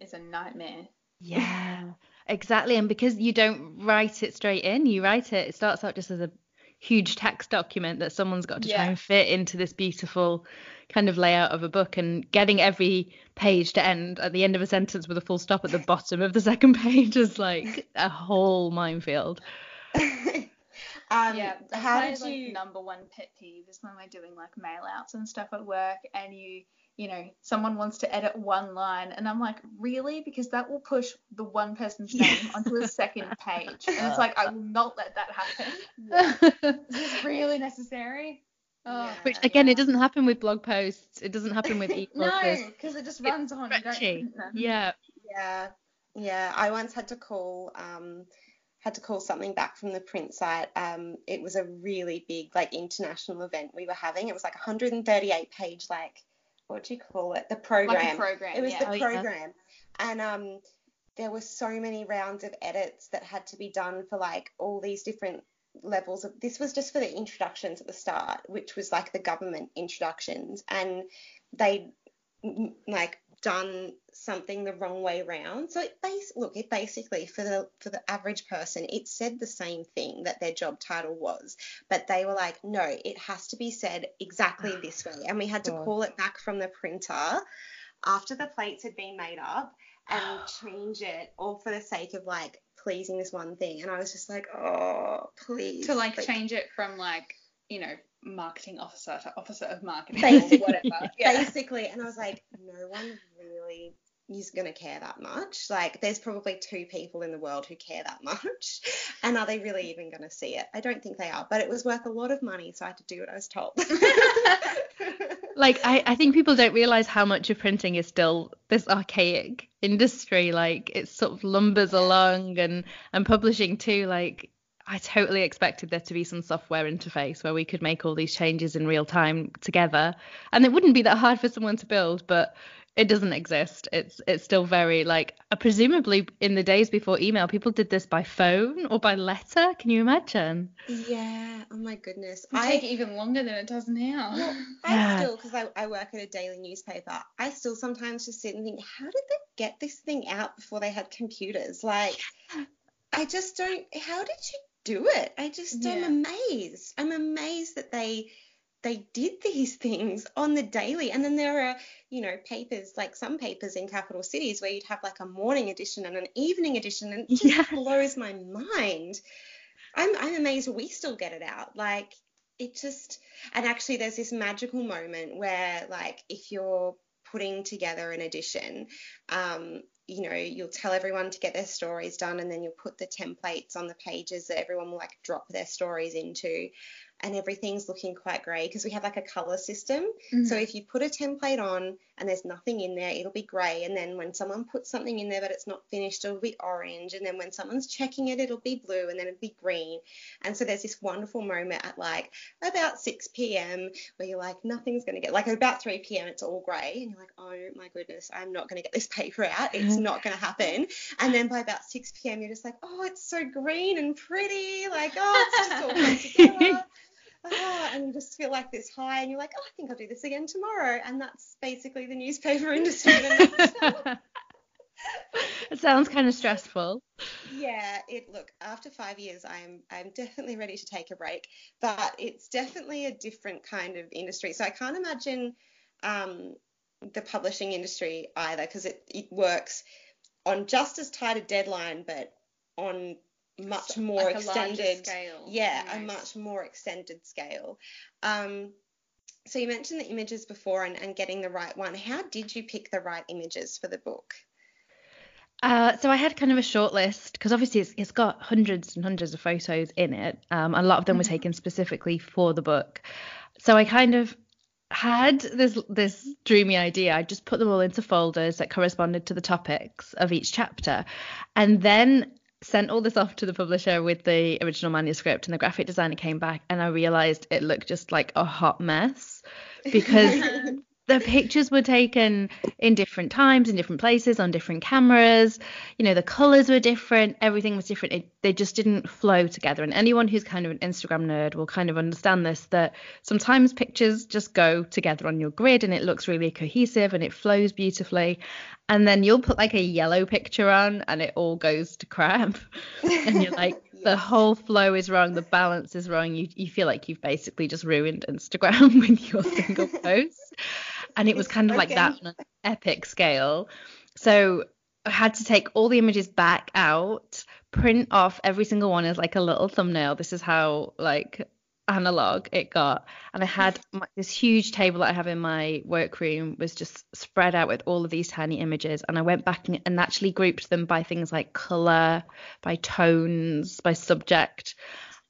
Is a nightmare. Yeah, exactly. And because you don't write it straight in, you write it, it starts out just as a huge text document that someone's got to try and fit into this beautiful kind of layout of a book and getting every page to end at the end of a sentence with a full stop at the bottom of the second page is like a whole minefield. um, yeah, that's how my did like, you? number one pet peeve is when we're doing like mail outs and stuff at work, and you, you know, someone wants to edit one line, and I'm like, really? Because that will push the one person's name onto a second page, and it's like I will not let that happen. Is this really necessary? Oh, Which again, yeah. it doesn't happen with blog posts. It doesn't happen with e No, because it just It's runs on. Don't stretchy. Yeah. Yeah, yeah. I once had to call um had to call something back from the print site. Um, it was a really big like international event we were having. It was like 138 page like what do you call it? The program. Like a program. It was yeah. the Oh, yeah. program, and um, there were so many rounds of edits that had to be done for like all these different levels of. This was just for the introductions at the start, which was like the government introductions, and they like done something the wrong way round. So it base look, it basically for the for the average person, it said the same thing that their job title was, but they were like, no, it has to be said exactly this way, and we had to call it back from the printer after the plates had been made up. and change it all for the sake of like pleasing this one thing. And I was just like, oh, please. To like, like change it from like, you know, marketing officer to officer of marketing basically, or whatever. Yeah. Basically. And I was like, no one really is going to care that much. Like, there's probably two people in the world who care that much. And are they really even going to see it? I don't think they are. But it was worth a lot of money, so I had to do what I was told. like, I, I think people don't realize how much of printing is still this archaic industry. Like, it sort of lumbers along and, and publishing too. Like, I totally expected there to be some software interface where we could make all these changes in real time together. And it wouldn't be that hard for someone to build, but it doesn't exist. It's it's still very like uh, presumably in the days before email, people did this by phone or by letter. Can you imagine? Yeah. Oh my goodness. It I take even longer than it does now. Well, I yeah. still because I, I work at a daily newspaper. I still sometimes just sit and think, how did they get this thing out before they had computers? Like, I just don't. How did you do it? I just yeah. am amazed. I'm amazed that they they did these things on the daily. And then there are, you know, papers like some papers in capital cities where you'd have like a morning edition and an evening edition, and it just yeah. blows my mind. I'm I'm amazed we still get it out. Like it just and actually there's this magical moment where like if you're putting together an edition, um, you know, you'll tell everyone to get their stories done and then you'll put the templates on the pages that everyone will like drop their stories into and everything's looking quite grey because we have like a color system. Mm-hmm. So if you put a template on and there's nothing in there, it'll be grey. And then when someone puts something in there but it's not finished, it'll be orange. And then when someone's checking it, it'll be blue and then it'll be green. And so there's this wonderful moment at like about 6 p.m. where you're like, nothing's going to get, like about 3 p.m., it's all grey. And you're like, oh my goodness, I'm not going to get this paper out. It's mm-hmm. not going to happen. And then by about 6 p.m., you're just like, oh, it's so green and pretty. Like, oh, it's just all come together ah, and you just feel like this high, and you're like, oh, I think I'll do this again tomorrow, and that's basically the newspaper industry. it sounds kind of stressful. Yeah, it look after five years, I'm I'm definitely ready to take a break, but it's definitely a different kind of industry. So I can't imagine um, the publishing industry either, because it it works on just as tight a deadline, but on much more like extended scale. Yeah, a much more extended scale. Um, so you mentioned the images before and, and getting the right one. How did you pick the right images for the book? Uh, so I had kind of a short list because obviously it's, it's got hundreds and hundreds of photos in it. Um, a lot of them were mm-hmm. taken specifically for the book. So I kind of had this this dreamy idea. I just put them all into folders that corresponded to the topics of each chapter, and then sent all this off to the publisher with the original manuscript and the graphic designer came back and I realized it looked just like a hot mess because the pictures were taken in different times in different places on different cameras. You know the colors were different everything was different. It, they just didn't flow together. And anyone who's kind of an instagram nerd will kind of understand this that sometimes pictures just go together on your grid and it looks really cohesive and it flows beautifully. And then you'll put like a yellow picture on and it all goes to crap. And you're like the whole flow is wrong the balance is wrong. You, you feel like you've basically just ruined instagram with your single post and it was kind of like that on an epic scale. So I had to take all the images back out, print off every single one as like a little thumbnail. This is how like analog it got and i had my, this huge table that i have in my workroom was just spread out with all of these tiny images and i went back and, and actually grouped them by things like color by tones by subject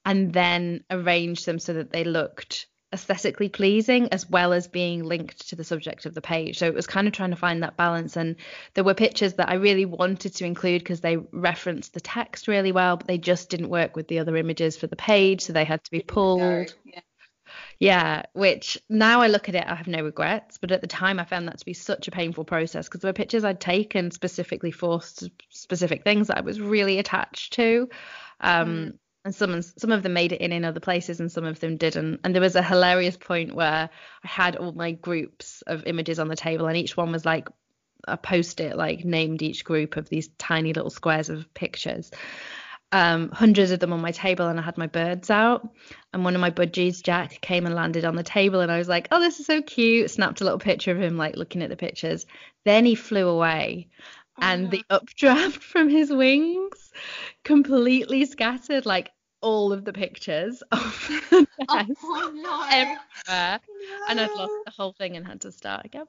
and then arranged them so that they looked aesthetically pleasing as well as being linked to the subject of the page. So it was kind of trying to find that balance. And there were pictures that I really wanted to include because they referenced the text really well, but they just didn't work with the other images for the page. So they had to be pulled. Yeah. yeah, which now I look at it, I have no regrets. But at the time, I found that to be such a painful process because there were pictures I'd taken specifically for specific things that I was really attached to. Um, mm and some some of them made it in in other places and some of them didn't. And there was a hilarious point where i had all my groups of images on the table and each one was like a post-it like named each group of these tiny little squares of pictures. Um, hundreds of them on my table and I had my birds out. And one of my budgies Jack came and landed on the table and I was like oh this is so cute. Snapped a little picture of him like looking at the pictures. Then he flew away. And the updraft from his wings completely scattered like all of the pictures of the nest Oh no. everywhere. And I'd lost the whole thing and had to start again.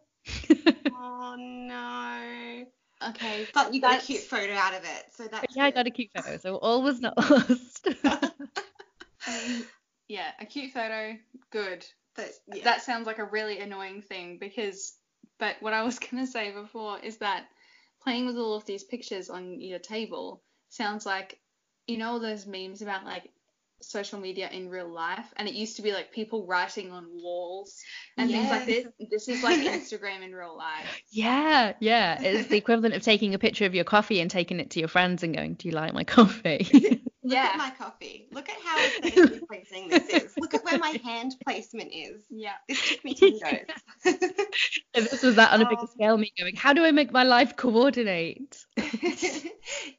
Oh no. Okay. But you got a cute photo out of it, so that's yeah, I got a cute photo, so all was not lost. I um, yeah, a cute photo, good. But, yeah. That sounds like a really annoying thing because, but what I was gonna say before is that playing with all of these pictures on your table sounds like, you know, those memes about like social media in real life, and it used to be like people writing on walls and things like this. This is like Instagram in real life. yeah, yeah. It's the equivalent of taking a picture of your coffee and taking it to your friends and going, Do you like my coffee? Look Yeah. at my coffee. Look at how aesthetically pleasing this is. Look at where my hand placement is. Yeah. This took me 10 goes. If this was that on a bigger Um, scale, me going, How do I make my life coordinate?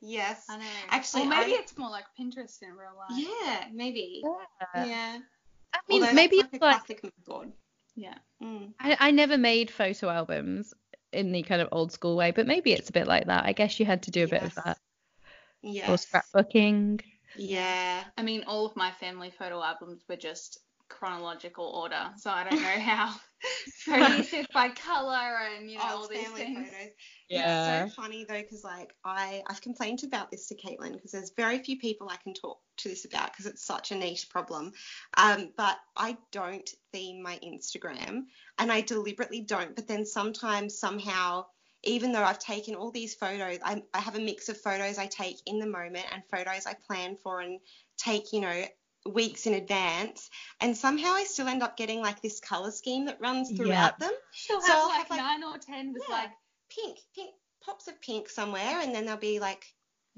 yes. I know. Actually, or maybe I- it's more like Pinterest in real life. Yeah, maybe. Yeah. Yeah. I mean, Although maybe it's like a like classic mood board. Yeah. Mm. I, I never made photo albums in the kind of old school way, but maybe it's a bit like that. I guess you had to do a bit of Yes. that. Or scrapbooking. Yeah. I mean, all of my family photo albums were just chronological order, so I don't know how cohesive by color and you know all Old these family things. photos. Yeah. It's so funny though, because like I I've complained about this to Caitlin because there's very few people I can talk to this about because it's such a niche problem. Um, but I don't theme my Instagram, and I deliberately don't. But then sometimes somehow. Even though I've taken all these photos, I, I have a mix of photos I take in the moment and photos I plan for and take, you know, weeks in advance. And somehow I still end up getting like this color scheme that runs throughout them. She'll So have like, have, like- nine or ten with Yeah. like Pink, pink, pops of pink somewhere, and then there'll be like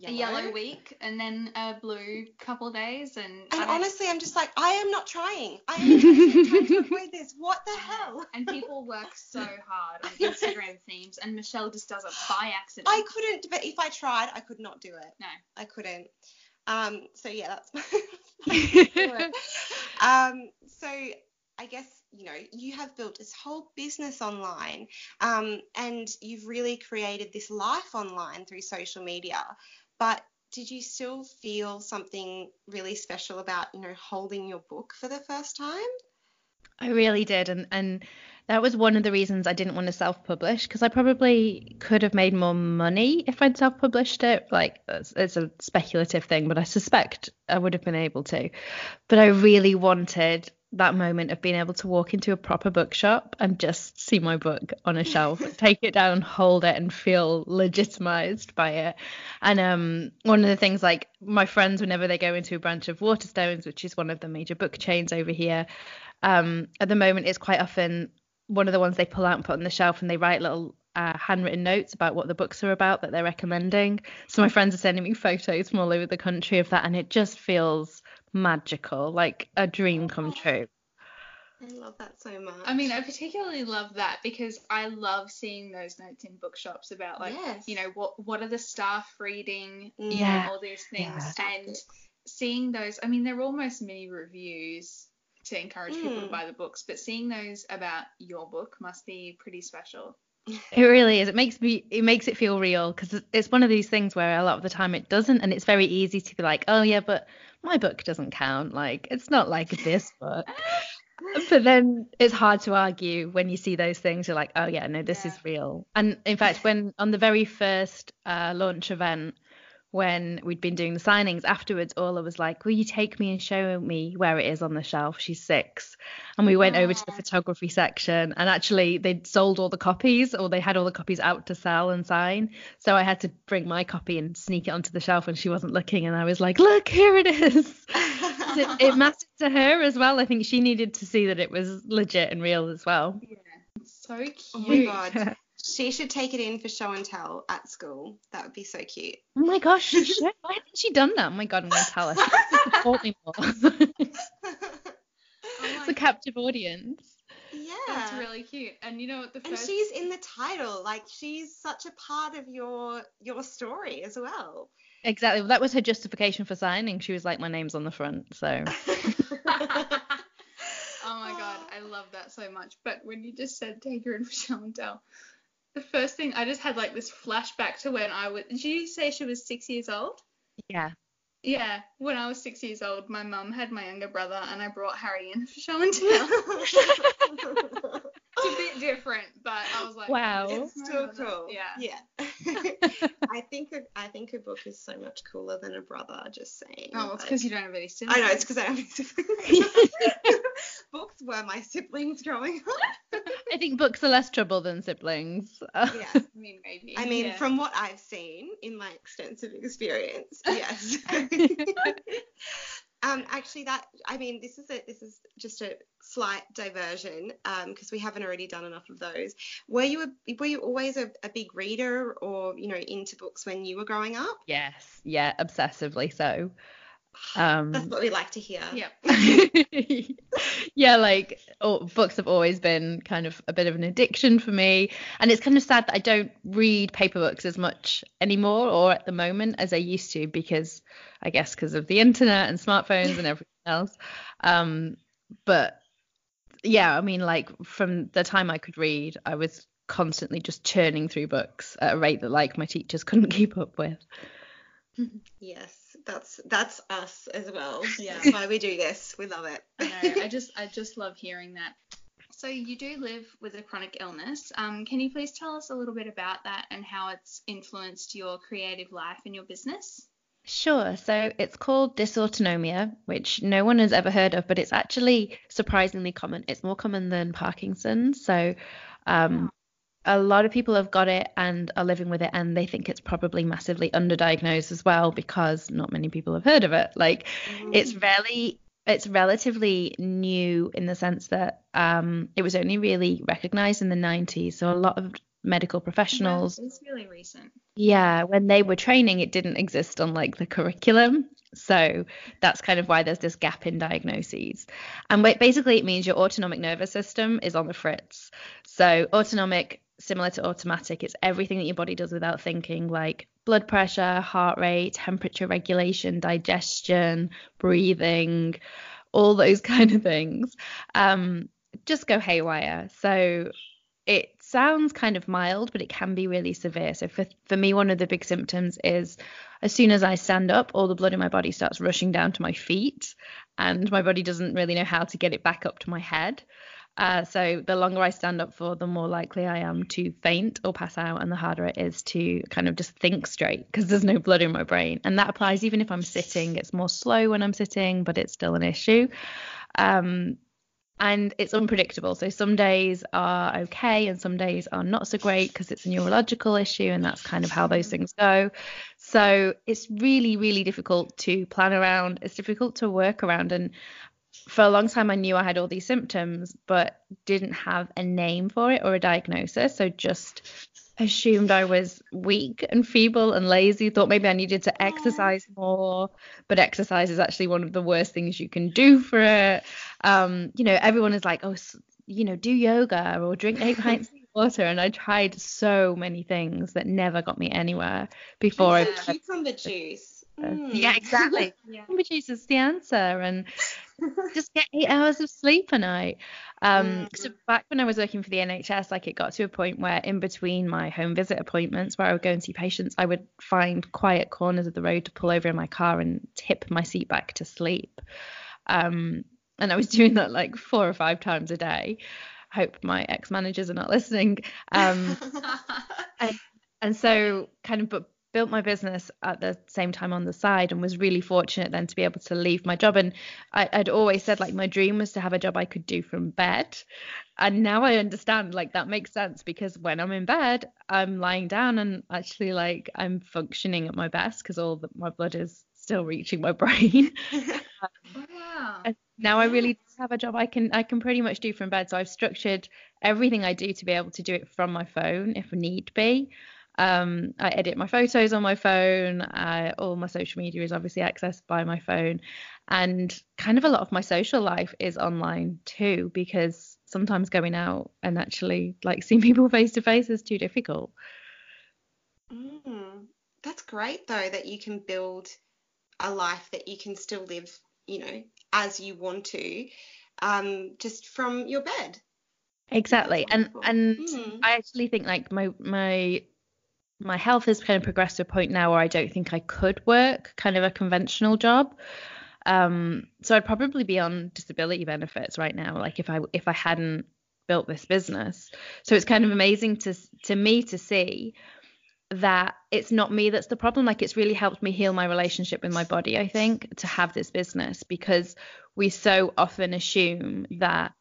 a yellow week and then a blue couple days and, And honestly, I'm just like, I am not trying. I am trying to avoid this. What the hell? and people work so hard on Instagram themes and Michelle just does it by accident. I couldn't, but if I tried, I could not do it. No. I couldn't. Um, so yeah, that's my um, so I guess you know you have built this whole business online, um, and you've really created this life online through social media. But did you still feel something really special about you know holding your book for the first time? I really did, and and that was one of the reasons I didn't want to self-publish because I probably could have made more money if I'd self-published it. Like it's, it's a speculative thing, but I suspect I would have been able to. But I really wanted that moment of being able to walk into a proper bookshop and just see my book on a shelf, take it down, hold it, and feel legitimized by it. And um, one of the things, like my friends, whenever they go into a branch of Waterstones, which is one of the major book chains over here, um, at the moment it's quite often one of the ones they pull out and put on the shelf, and they write little uh, handwritten notes about what the books are about that they're recommending. So my friends are sending me photos from all over the country of that, and it just feels magical, like a dream come true. I love that so much. I mean, I particularly love that because I love seeing those notes in bookshops about like, Yes. you know, what what are the staff reading, you know, Yeah. all these things, Yeah. and seeing those. I mean, they're almost mini reviews to encourage people to Mm. buy the books, but seeing those about your book must be pretty special. It really is. It makes me. It makes it feel real because it's one of these things where a lot of the time it doesn't, and it's very easy to be like, oh yeah, but my book doesn't count. Like it's not like this book. but then it's hard to argue when you see those things. You're like, oh yeah, no, this is real. And in fact, when on the very first uh, launch event, when we'd been doing the signings afterwards, Orla was like, will you take me and show me where it is on the shelf? She's six. And we went over to the ah. photography section, and actually they'd sold all the copies, or they had all the copies out to sell and sign. So I had to bring my copy and sneak it onto the shelf when she wasn't looking, and I was like, look, here it is. it, it mattered to her as well. I think she needed to see that it was legit and real as well. Yeah, so cute. Oh my god. She should take it in for show and tell at school. That would be so cute. Oh my gosh, she should. why hasn't she done that? Oh my god, I'm going to tell her. She needs to support me more. it's oh a captive audience. yeah. That's really cute. And you know what? The and she's in the title. Like she's such a part of your your story as well. Exactly. Well, that was her justification for signing. She was like, my name's on the front. So Oh my god, I love that so much. But when you just said take her in for show and tell, the first thing I just had like this flashback to when I was. Did you say she was six years old? Yeah. Yeah, when I was six years old, my mum had my younger brother, and I brought Harry in for show and tell. it's a bit different, but I was like, wow, it's still cool. Yeah, yeah. I think a, I think a book is so much cooler than a brother. Just saying. Oh, well, it's because you don't have any siblings. I know it's because I don't have any siblings. books were my siblings growing up. I think books are less trouble than siblings. yeah, I mean maybe. I mean, yeah. from what I've seen in my extensive experience, yes. um, actually, that I mean, this is a this is just a slight diversion because um, we haven't already done enough of those. Were you a, were you always a, a big reader or you know into books when you were growing up? Yes, yeah, obsessively so. Um, That's what we like to hear. Yeah. yeah, like oh, books have always been kind of a bit of an addiction for me, and it's kind of sad that I don't read paper books as much anymore, or at the moment as I used to, because I guess because of the internet and smartphones and everything else. Um, but yeah, I mean, like from the time I could read, I was constantly just churning through books at a rate that like my teachers couldn't keep up with. Yes that's that's us as well. Yeah. That's why we do this. We love it. I know. I just I just love hearing that. So you do live with a chronic illness. Um, can you please tell us a little bit about that and how it's influenced your creative life and your business? Sure. So it's called dysautonomia, which no one has ever heard of, but it's actually surprisingly common. It's more common than Parkinson's. So um, a lot of people have got it and are living with it and they think it's probably massively underdiagnosed as well because not many people have heard of it. Like mm. it's really it's relatively new in the sense that um, it was only really recognized in the 90s so a lot of medical professionals yeah, it's really recent. Yeah when they were training it didn't exist on like the curriculum. So that's kind of why there's this gap in diagnoses. And basically it means your autonomic nervous system is on the fritz. So autonomic similar to automatic. It's everything that your body does without thinking, like blood pressure, heart rate, temperature regulation, digestion, breathing, all those kind of things. Um, just go haywire. So it sounds kind of mild, but it can be really severe. So for for me, one of the big symptoms is as soon as I stand up, all the blood in my body starts rushing down to my feet, and my body doesn't really know how to get it back up to my head. Uh, so the longer I stand up for, the more likely I am to faint or pass out, and the harder it is to kind of just think straight because there's no blood in my brain. And that applies even if I'm sitting. It's more slow when I'm sitting, but it's still an issue. Um, and it's unpredictable. So some days are okay, and some days are not so great because it's a neurological issue, and that's kind of how those things go. So it's really, really difficult to plan around. It's difficult to work around. And for a long time I knew I had all these symptoms, but didn't have a name for it or a diagnosis. So just assumed I was weak and feeble and lazy, thought maybe I needed to exercise more, but exercise is actually one of the worst things you can do for it. Um, you know, everyone is like, oh, you know, do yoga or drink eight pints of water. And I tried so many things that never got me anywhere before. I. Cucumber juice. Mm. Yeah, exactly. yeah. Cucumber juice is the answer. And just get eight hours of sleep a night. Um, mm. So back when I was working for the NHS, like it got to a point where in between my home visit appointments, where I would go and see patients, I would find quiet corners of the road to pull over in my car and tip my seat back to sleep. Um, and I was doing that like four or five times a day. I hope my ex managers are not listening. Um, and, and so kind of but built my business at the same time on the side and was really fortunate then to be able to leave my job. And I, would always said like my dream was to have a job i could do from bed. And now i understand like that makes sense because when i'm in bed i'm lying down and actually like i'm functioning at my best because all the, my blood is still reaching my brain. Um, wow. and now i really have a job i can i can pretty much do from bed. So i've structured everything i do to be able to do it from my phone if need be um, I edit my photos on my phone. I, all my social media is obviously accessed by my phone. And kind of a lot of my social life is online too, because sometimes going out and actually like seeing people face to face is too difficult. Mm, that's great though that you can build a life that you can still live, you know, as you want to, um, just from your bed. Exactly. And and mm. I actually think like my my my health has kind of progressed to a point now where I don't think I could work kind of a conventional job. Um, so I'd probably be on disability benefits right now, like if I if I hadn't built this business. So it's kind of amazing to to me to see that it's not me that's the problem. Like it's really helped me heal my relationship with my body, I think, to have this business because we so often assume that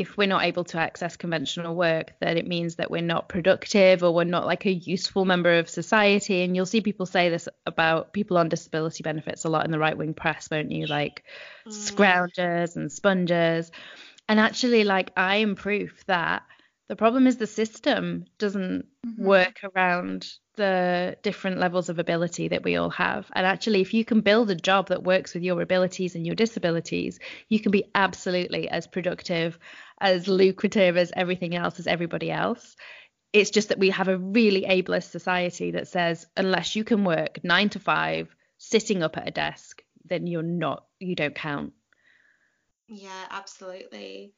if we're not able to access conventional work, that it means that we're not productive or we're not like a useful member of society. And you'll see people say this about people on disability benefits a lot in the right wing press, won't you? Like mm. scroungers and spongers. And actually, like, I am proof that the problem is the system doesn't mm-hmm. work around the different levels of ability that we all have. And actually, if you can build a job that works with your abilities and your disabilities, you can be absolutely as productive, as lucrative as everything else as everybody else. It's just that we have a really ableist society that says unless you can work nine to five, sitting up at a desk, then you're not, you don't count. Yeah, absolutely.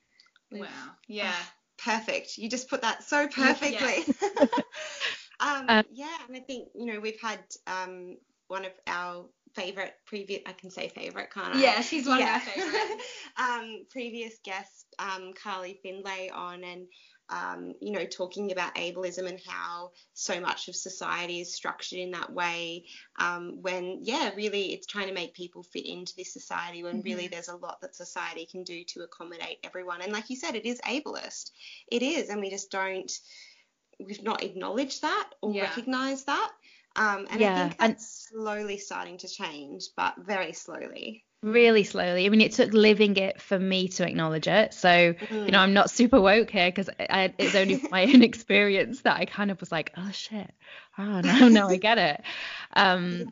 Wow. Yeah ah, perfect. You just put that so perfectly. Yeah. um, uh, yeah, and I think you know we've had um, one of our favorite previous I can say favorite, can't I? Yeah, she's one yeah. of our favorite. um, previous guests, um, Carly Findlay on, and um, you know, talking about ableism and how so much of society is structured in that way. Um, when, yeah, really it's trying to make people fit into this society when mm-hmm. really there's a lot that society can do to accommodate everyone. And like you said, it is ableist. It is. And we just don't, we've not acknowledged that or yeah. recognized that. Um, and yeah. I think that's and- slowly starting to change, but very slowly really slowly. I mean, it took living it for me to acknowledge it. So, mm. you know, I'm not super woke here because it's only my own experience that I kind of was like, oh shit, oh no, no, I get it. Um, yeah.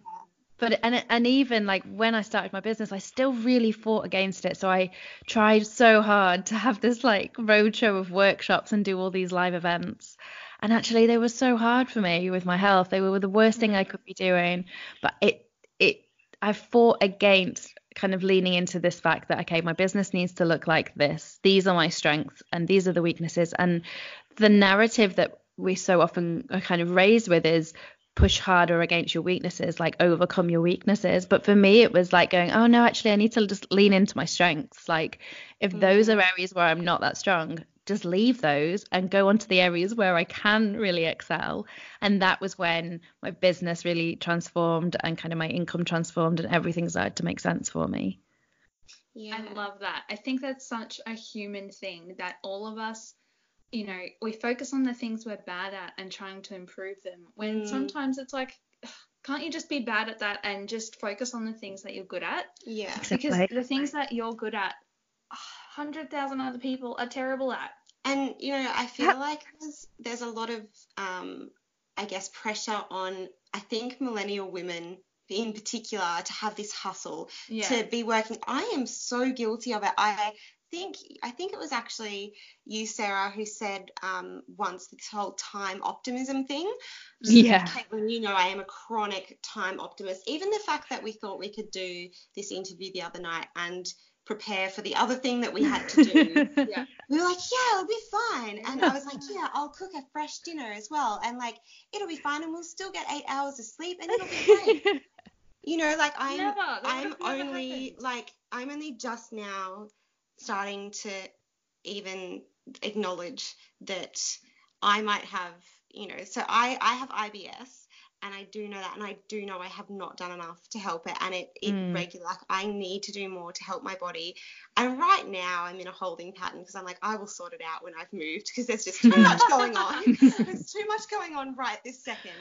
But and and even like when I started my business, I still really fought against it. So I tried so hard to have this like roadshow of workshops and do all these live events. And actually, they were so hard for me with my health. They were the worst thing I could be doing. But it it I fought against kind of leaning into this fact that okay my business needs to look like this these are my strengths and these are the weaknesses and the narrative that we so often are kind of raised with is push harder against your weaknesses like overcome your weaknesses but for me it was like going oh no actually i need to just lean into my strengths like if mm. those are areas where i'm not that strong just leave those and go on to the areas where I can really excel. And that was when my business really transformed and kind of my income transformed and everything started to make sense for me. Yeah. I love that. I think that's such a human thing that all of us, you know, we focus on the things we're bad at and trying to improve them. When mm. sometimes it's like, can't you just be bad at that and just focus on the things that you're good at? Yeah. Because the things that you're good at, 100,000 other people are terrible at. And you know, I feel like there's there's a lot of um, I guess pressure on I think millennial women in particular to have this hustle yeah. to be working. I am so guilty of it. I think I think it was actually you, Sara, who said um, once this whole time optimism thing. Yeah. Caitlin, you know I am a chronic time optimist. Even the fact that we thought we could do this interview the other night and prepare for the other thing that we had to do. yeah. We were like, yeah, it'll be fine. And I was like, yeah, I'll cook a fresh dinner as well. And like, it'll be fine and we'll still get eight hours of sleep and it'll be great. you know, like I'm never, I'm only like I'm only just now starting to even acknowledge that I might have, you know, so I I have IBS and I do know that, and I do know I have not done enough to help it, and it it mm. regular. Like I need to do more to help my body, and right now I'm in a holding pattern because I'm like I will sort it out when I've moved because there's just too much going on. there's too much going on right this second.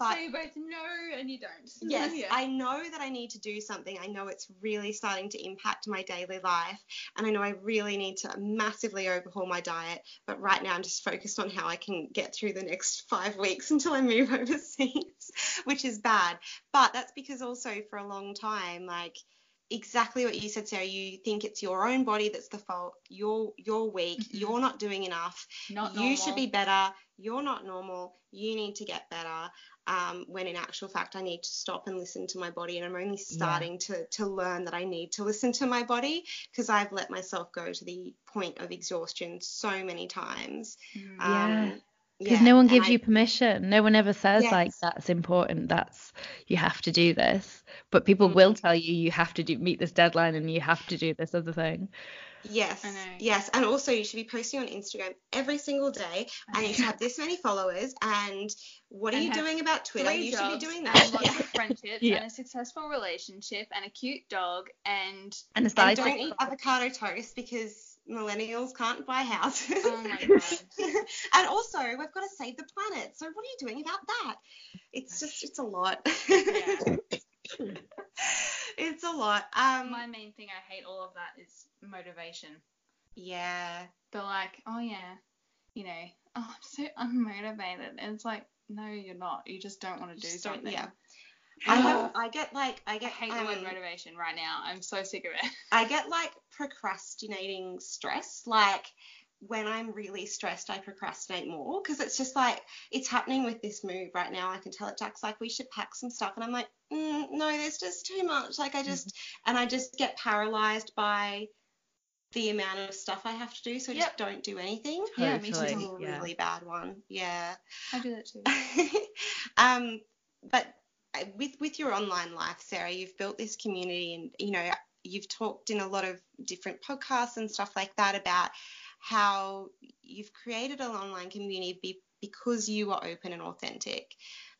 But, so you both know and you don't. Yes, yeah. I know that I need to do something. I know it's really starting to impact my daily life, and I know I really need to massively overhaul my diet. But right now, I'm just focused on how I can get through the next five weeks until I move overseas, which is bad. But that's because also for a long time, like exactly what you said, Sara. You think it's your own body that's the fault. You're you're weak. Mm-hmm. You're not doing enough. Not you should be better. You're not normal. You need to get better. Um, when in actual fact, I need to stop and listen to my body, and I'm only starting yeah. to to learn that I need to listen to my body because I've let myself go to the point of exhaustion so many times. Mm. Um, yeah because yeah, no one gives I, you permission. No one ever says yes. like that's important. That's you have to do this. But people mm-hmm. will tell you you have to do meet this deadline and you have to do this other thing. Yes yes and also you should be posting on instagram every single day and you should have this many followers and what and are you doing about twitter? you should be doing that. and lots of friendships yeah. and a successful relationship and a cute dog and and, a and don't eat avocado toast because millennials can't buy houses. Oh my god. and also, we've got to save the planet. So what are you doing about that? It's just, it's a lot. Yeah. it's a lot. Um, my main thing I hate all of that is motivation. Yeah. They're like, oh yeah, you know, oh I'm so unmotivated, and it's like, no, you're not. You just don't want to do something. Yeah. I have, I get like I get I hate um, the word um, motivation right now. I'm so sick of it. I get like procrastinating stress. Like when I'm really stressed, I procrastinate more because it's just like it's happening with this move right now. I can tell it Jack's like we should pack some stuff, and I'm like, mm, no, there's just too much. Like I just mm-hmm. and I just get paralyzed by the amount of stuff I have to do, so I yep. just don't do anything. Totally. Yeah, me too. a really bad one. Yeah. I do that too. um, but with with your online life, Sara, you've built this community, and you know you've talked in a lot of different podcasts and stuff like that about how you've created an online community be, because you are open and authentic.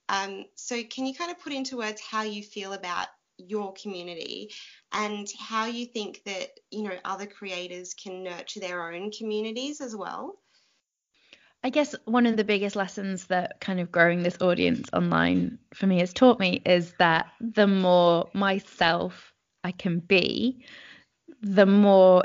Um, so can you kind of put into words how you feel about your community and how you think that you know other creators can nurture their own communities as well? I guess one of the biggest lessons that kind of growing this audience online for me has taught me is that the more myself I can be, the more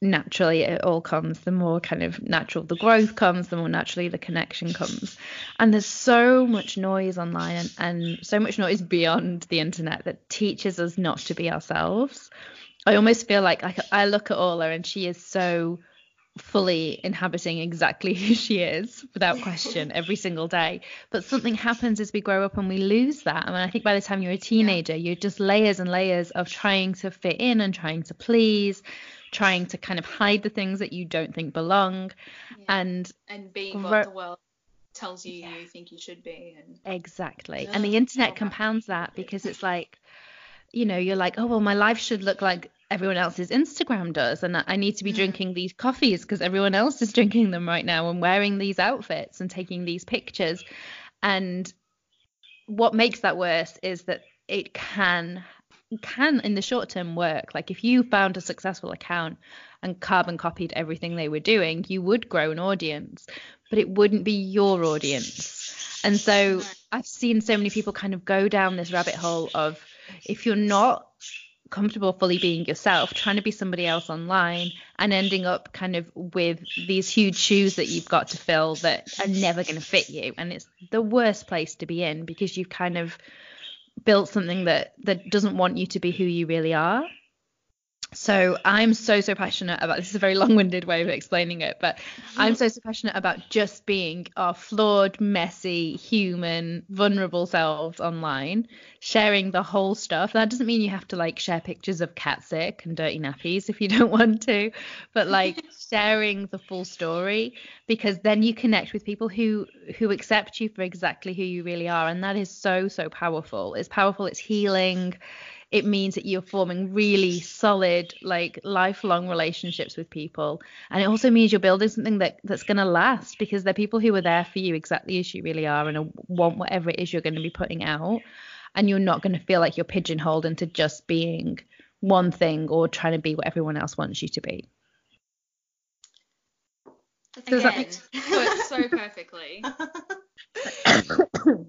naturally it all comes, the more kind of natural the growth comes, the more naturally the connection comes. And there's so much noise online and, and so much noise beyond the internet that teaches us not to be ourselves. I almost feel like I, I look at Orla and she is so fully inhabiting exactly who she is without question every single day. But something happens as we grow up and we lose that. I mean, I think by the time you're a teenager, yeah. you're just layers and layers of trying to fit in and trying to please, trying to kind of hide the things that you don't think belong, yeah. and and being what the world tells you yeah. you think you should be. And exactly. And the internet compounds that because it's like you know, you're like, oh well, my life should look like everyone else's Instagram does, and I need to be mm. drinking these coffees because everyone else is drinking them right now and wearing these outfits and taking these pictures. And what makes that worse is that it can can in the short term work. Like if you found a successful account and carbon copied everything they were doing, you would grow an audience, but it wouldn't be your audience. And so I've seen so many people kind of go down this rabbit hole of if you're not comfortable fully being yourself, trying to be somebody else online and ending up kind of with these huge shoes that you've got to fill that are never going to fit you. And it's the worst place to be in because you've kind of built something that that doesn't want you to be who you really are. So I'm so so passionate about this is a very long-winded way of explaining it, but I'm so so passionate about just being our flawed, messy, human, vulnerable selves online, sharing the whole stuff. That doesn't mean you have to like share pictures of cat sick and dirty nappies if you don't want to, but like sharing the full story because then you connect with people who who accept you for exactly who you really are and that is so so powerful. It's powerful, it's healing it means that you're forming really solid like lifelong relationships with people. And it also means you're building something that that's going to last because they're people who are there for you exactly as you really are and want whatever it is you're going to be putting out. And you're not going to feel like you're pigeonholed into just being one thing or trying to be what everyone else wants you to be. Again, put so perfectly.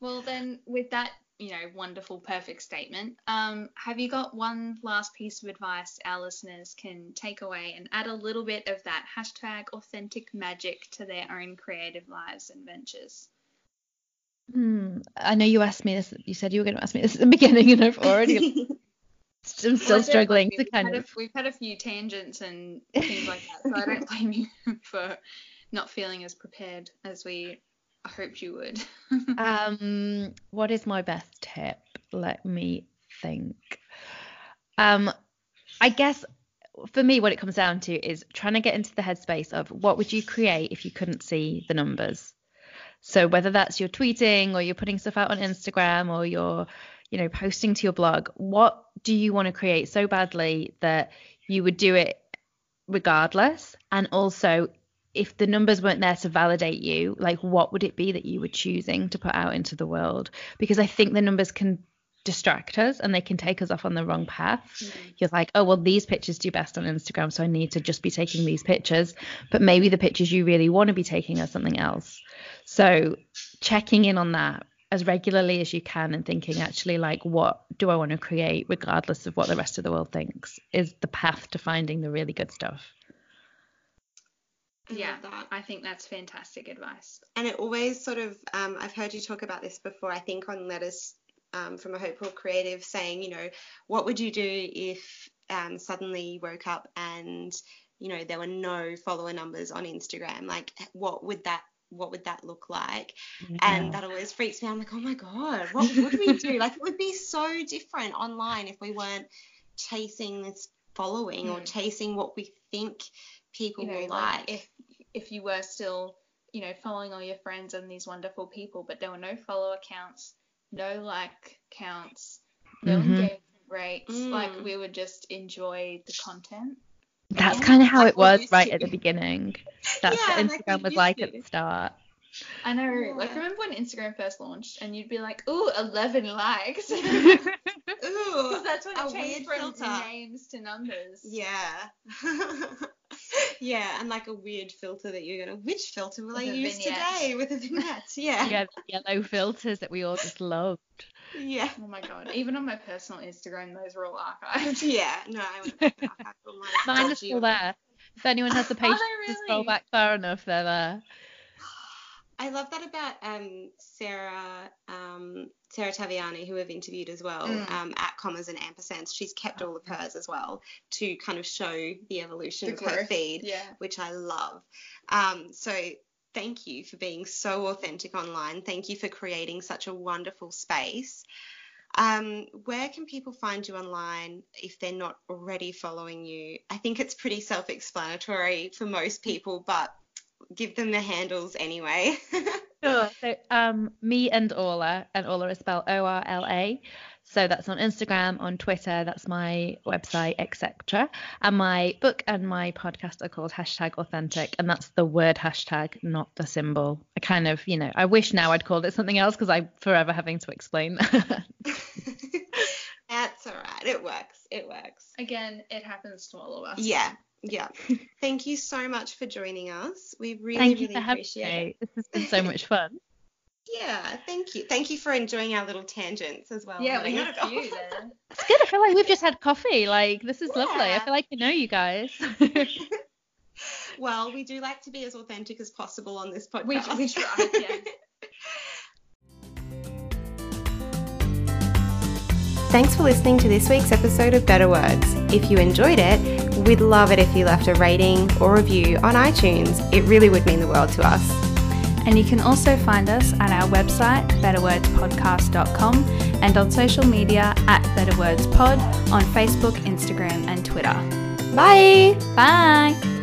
well, then, with that you know, wonderful, perfect statement. Um, have you got one last piece of advice our listeners can take away and add a little bit of that hashtag authentic magic to their own creative lives and ventures? Hmm. I know you asked me this. You said you were going to ask me this at the beginning, and I've already I'm still struggling to kind of. A, we've had a few tangents and things like that, so I don't blame you for not feeling as prepared as we hoped you would. um, what is my best tip? Let me think. Um, I guess for me, what it comes down to is trying to get into the headspace of what would you create if you couldn't see the numbers. So whether that's you're tweeting or you're putting stuff out on Instagram or you're, you know, posting to your blog, what do you want to create so badly that you would do it regardless? And also, if the numbers weren't there to validate you, like what would it be that you were choosing to put out into the world? Because I think the numbers can distract us and they can take us off on the wrong path. Mm-hmm. You're like, oh, well, these pictures do best on Instagram, so I need to just be taking these pictures. But maybe the pictures you really want to be taking are something else. So checking in on that as regularly as you can and thinking actually like what do I want to create regardless of what the rest of the world thinks is the path to finding the really good stuff. Yeah, I think that's fantastic advice. And it always sort of, um, I've heard you talk about this before, I think on Letters um, from a Hopeful Creative saying, you know, what would you do if um, suddenly you woke up and, you know, there were no follower numbers on Instagram? Like, what would that what would that look like? Yeah. And that always freaks me out. I'm like, oh my God, what would we do? like, it would be so different online if we weren't chasing this following mm. or chasing what we think people you know, will like. like. If if you were still, you know, following all your friends and these wonderful people, but there were no follower counts, no like counts, no mm-hmm. engagement rates, mm. like we would just enjoy the content. That's kind of how like it was right at the beginning. That's yeah, what Instagram like was like to. at the start. I know. Yeah. Like, remember when Instagram first launched and you'd be like, ooh, 11 likes. ooh. Because that's when it changed from filter. names to numbers. Yeah. Yeah, and like a weird filter that you're going to, which filter will with I use vignette. today with a vignette? Yeah. Yeah, yellow filters that we all just loved. Yeah. Oh my god. Even on my personal Instagram, those were all archived. Yeah. No, I would archive Mine is still there. If anyone has the patience really? to scroll back far enough, they're there. I love that about um, Sarah um, Sarah Taviani, who I've interviewed as well mm. um, at commas and ampersands. She's kept all of hers as well to kind of show the evolution the of her feed, yeah. which I love. Um, so thank you for being so authentic online. Thank you for creating such a wonderful space. Um, where can people find you online if they're not already following you? I think it's pretty self explanatory for most people, but give them the handles anyway. sure. So um, me and Orla, and Orla is spelled O R L A. So that's on Instagram, on Twitter, that's my website, etc. And my book and my podcast are called hashtag authentic, and that's the word hashtag, not the symbol. I kind of, you know, I wish now I'd called it something else because I'm forever having to explain that's all right. It works. It works. Again, it happens to all of us. Yeah. Yeah. Thank you so much for joining us. We really, Thank really appreciate it. This has been so much fun. Yeah, thank you. Thank you for enjoying our little tangents as well. Yeah, we had a few there. It's good. I feel like we've just had coffee. Like this is yeah. lovely. I feel like I know you guys. well, we do like to be as authentic as possible on this podcast. We, we try. Yeah. Thanks for listening to this week's episode of Better Words. If you enjoyed it, we'd love it if you left a rating or review on iTunes. It really would mean the world to us. And you can also find us at our website, betterwordspodcast.com, and on social media at betterwordspod on Facebook, Instagram, and Twitter. Bye. Bye.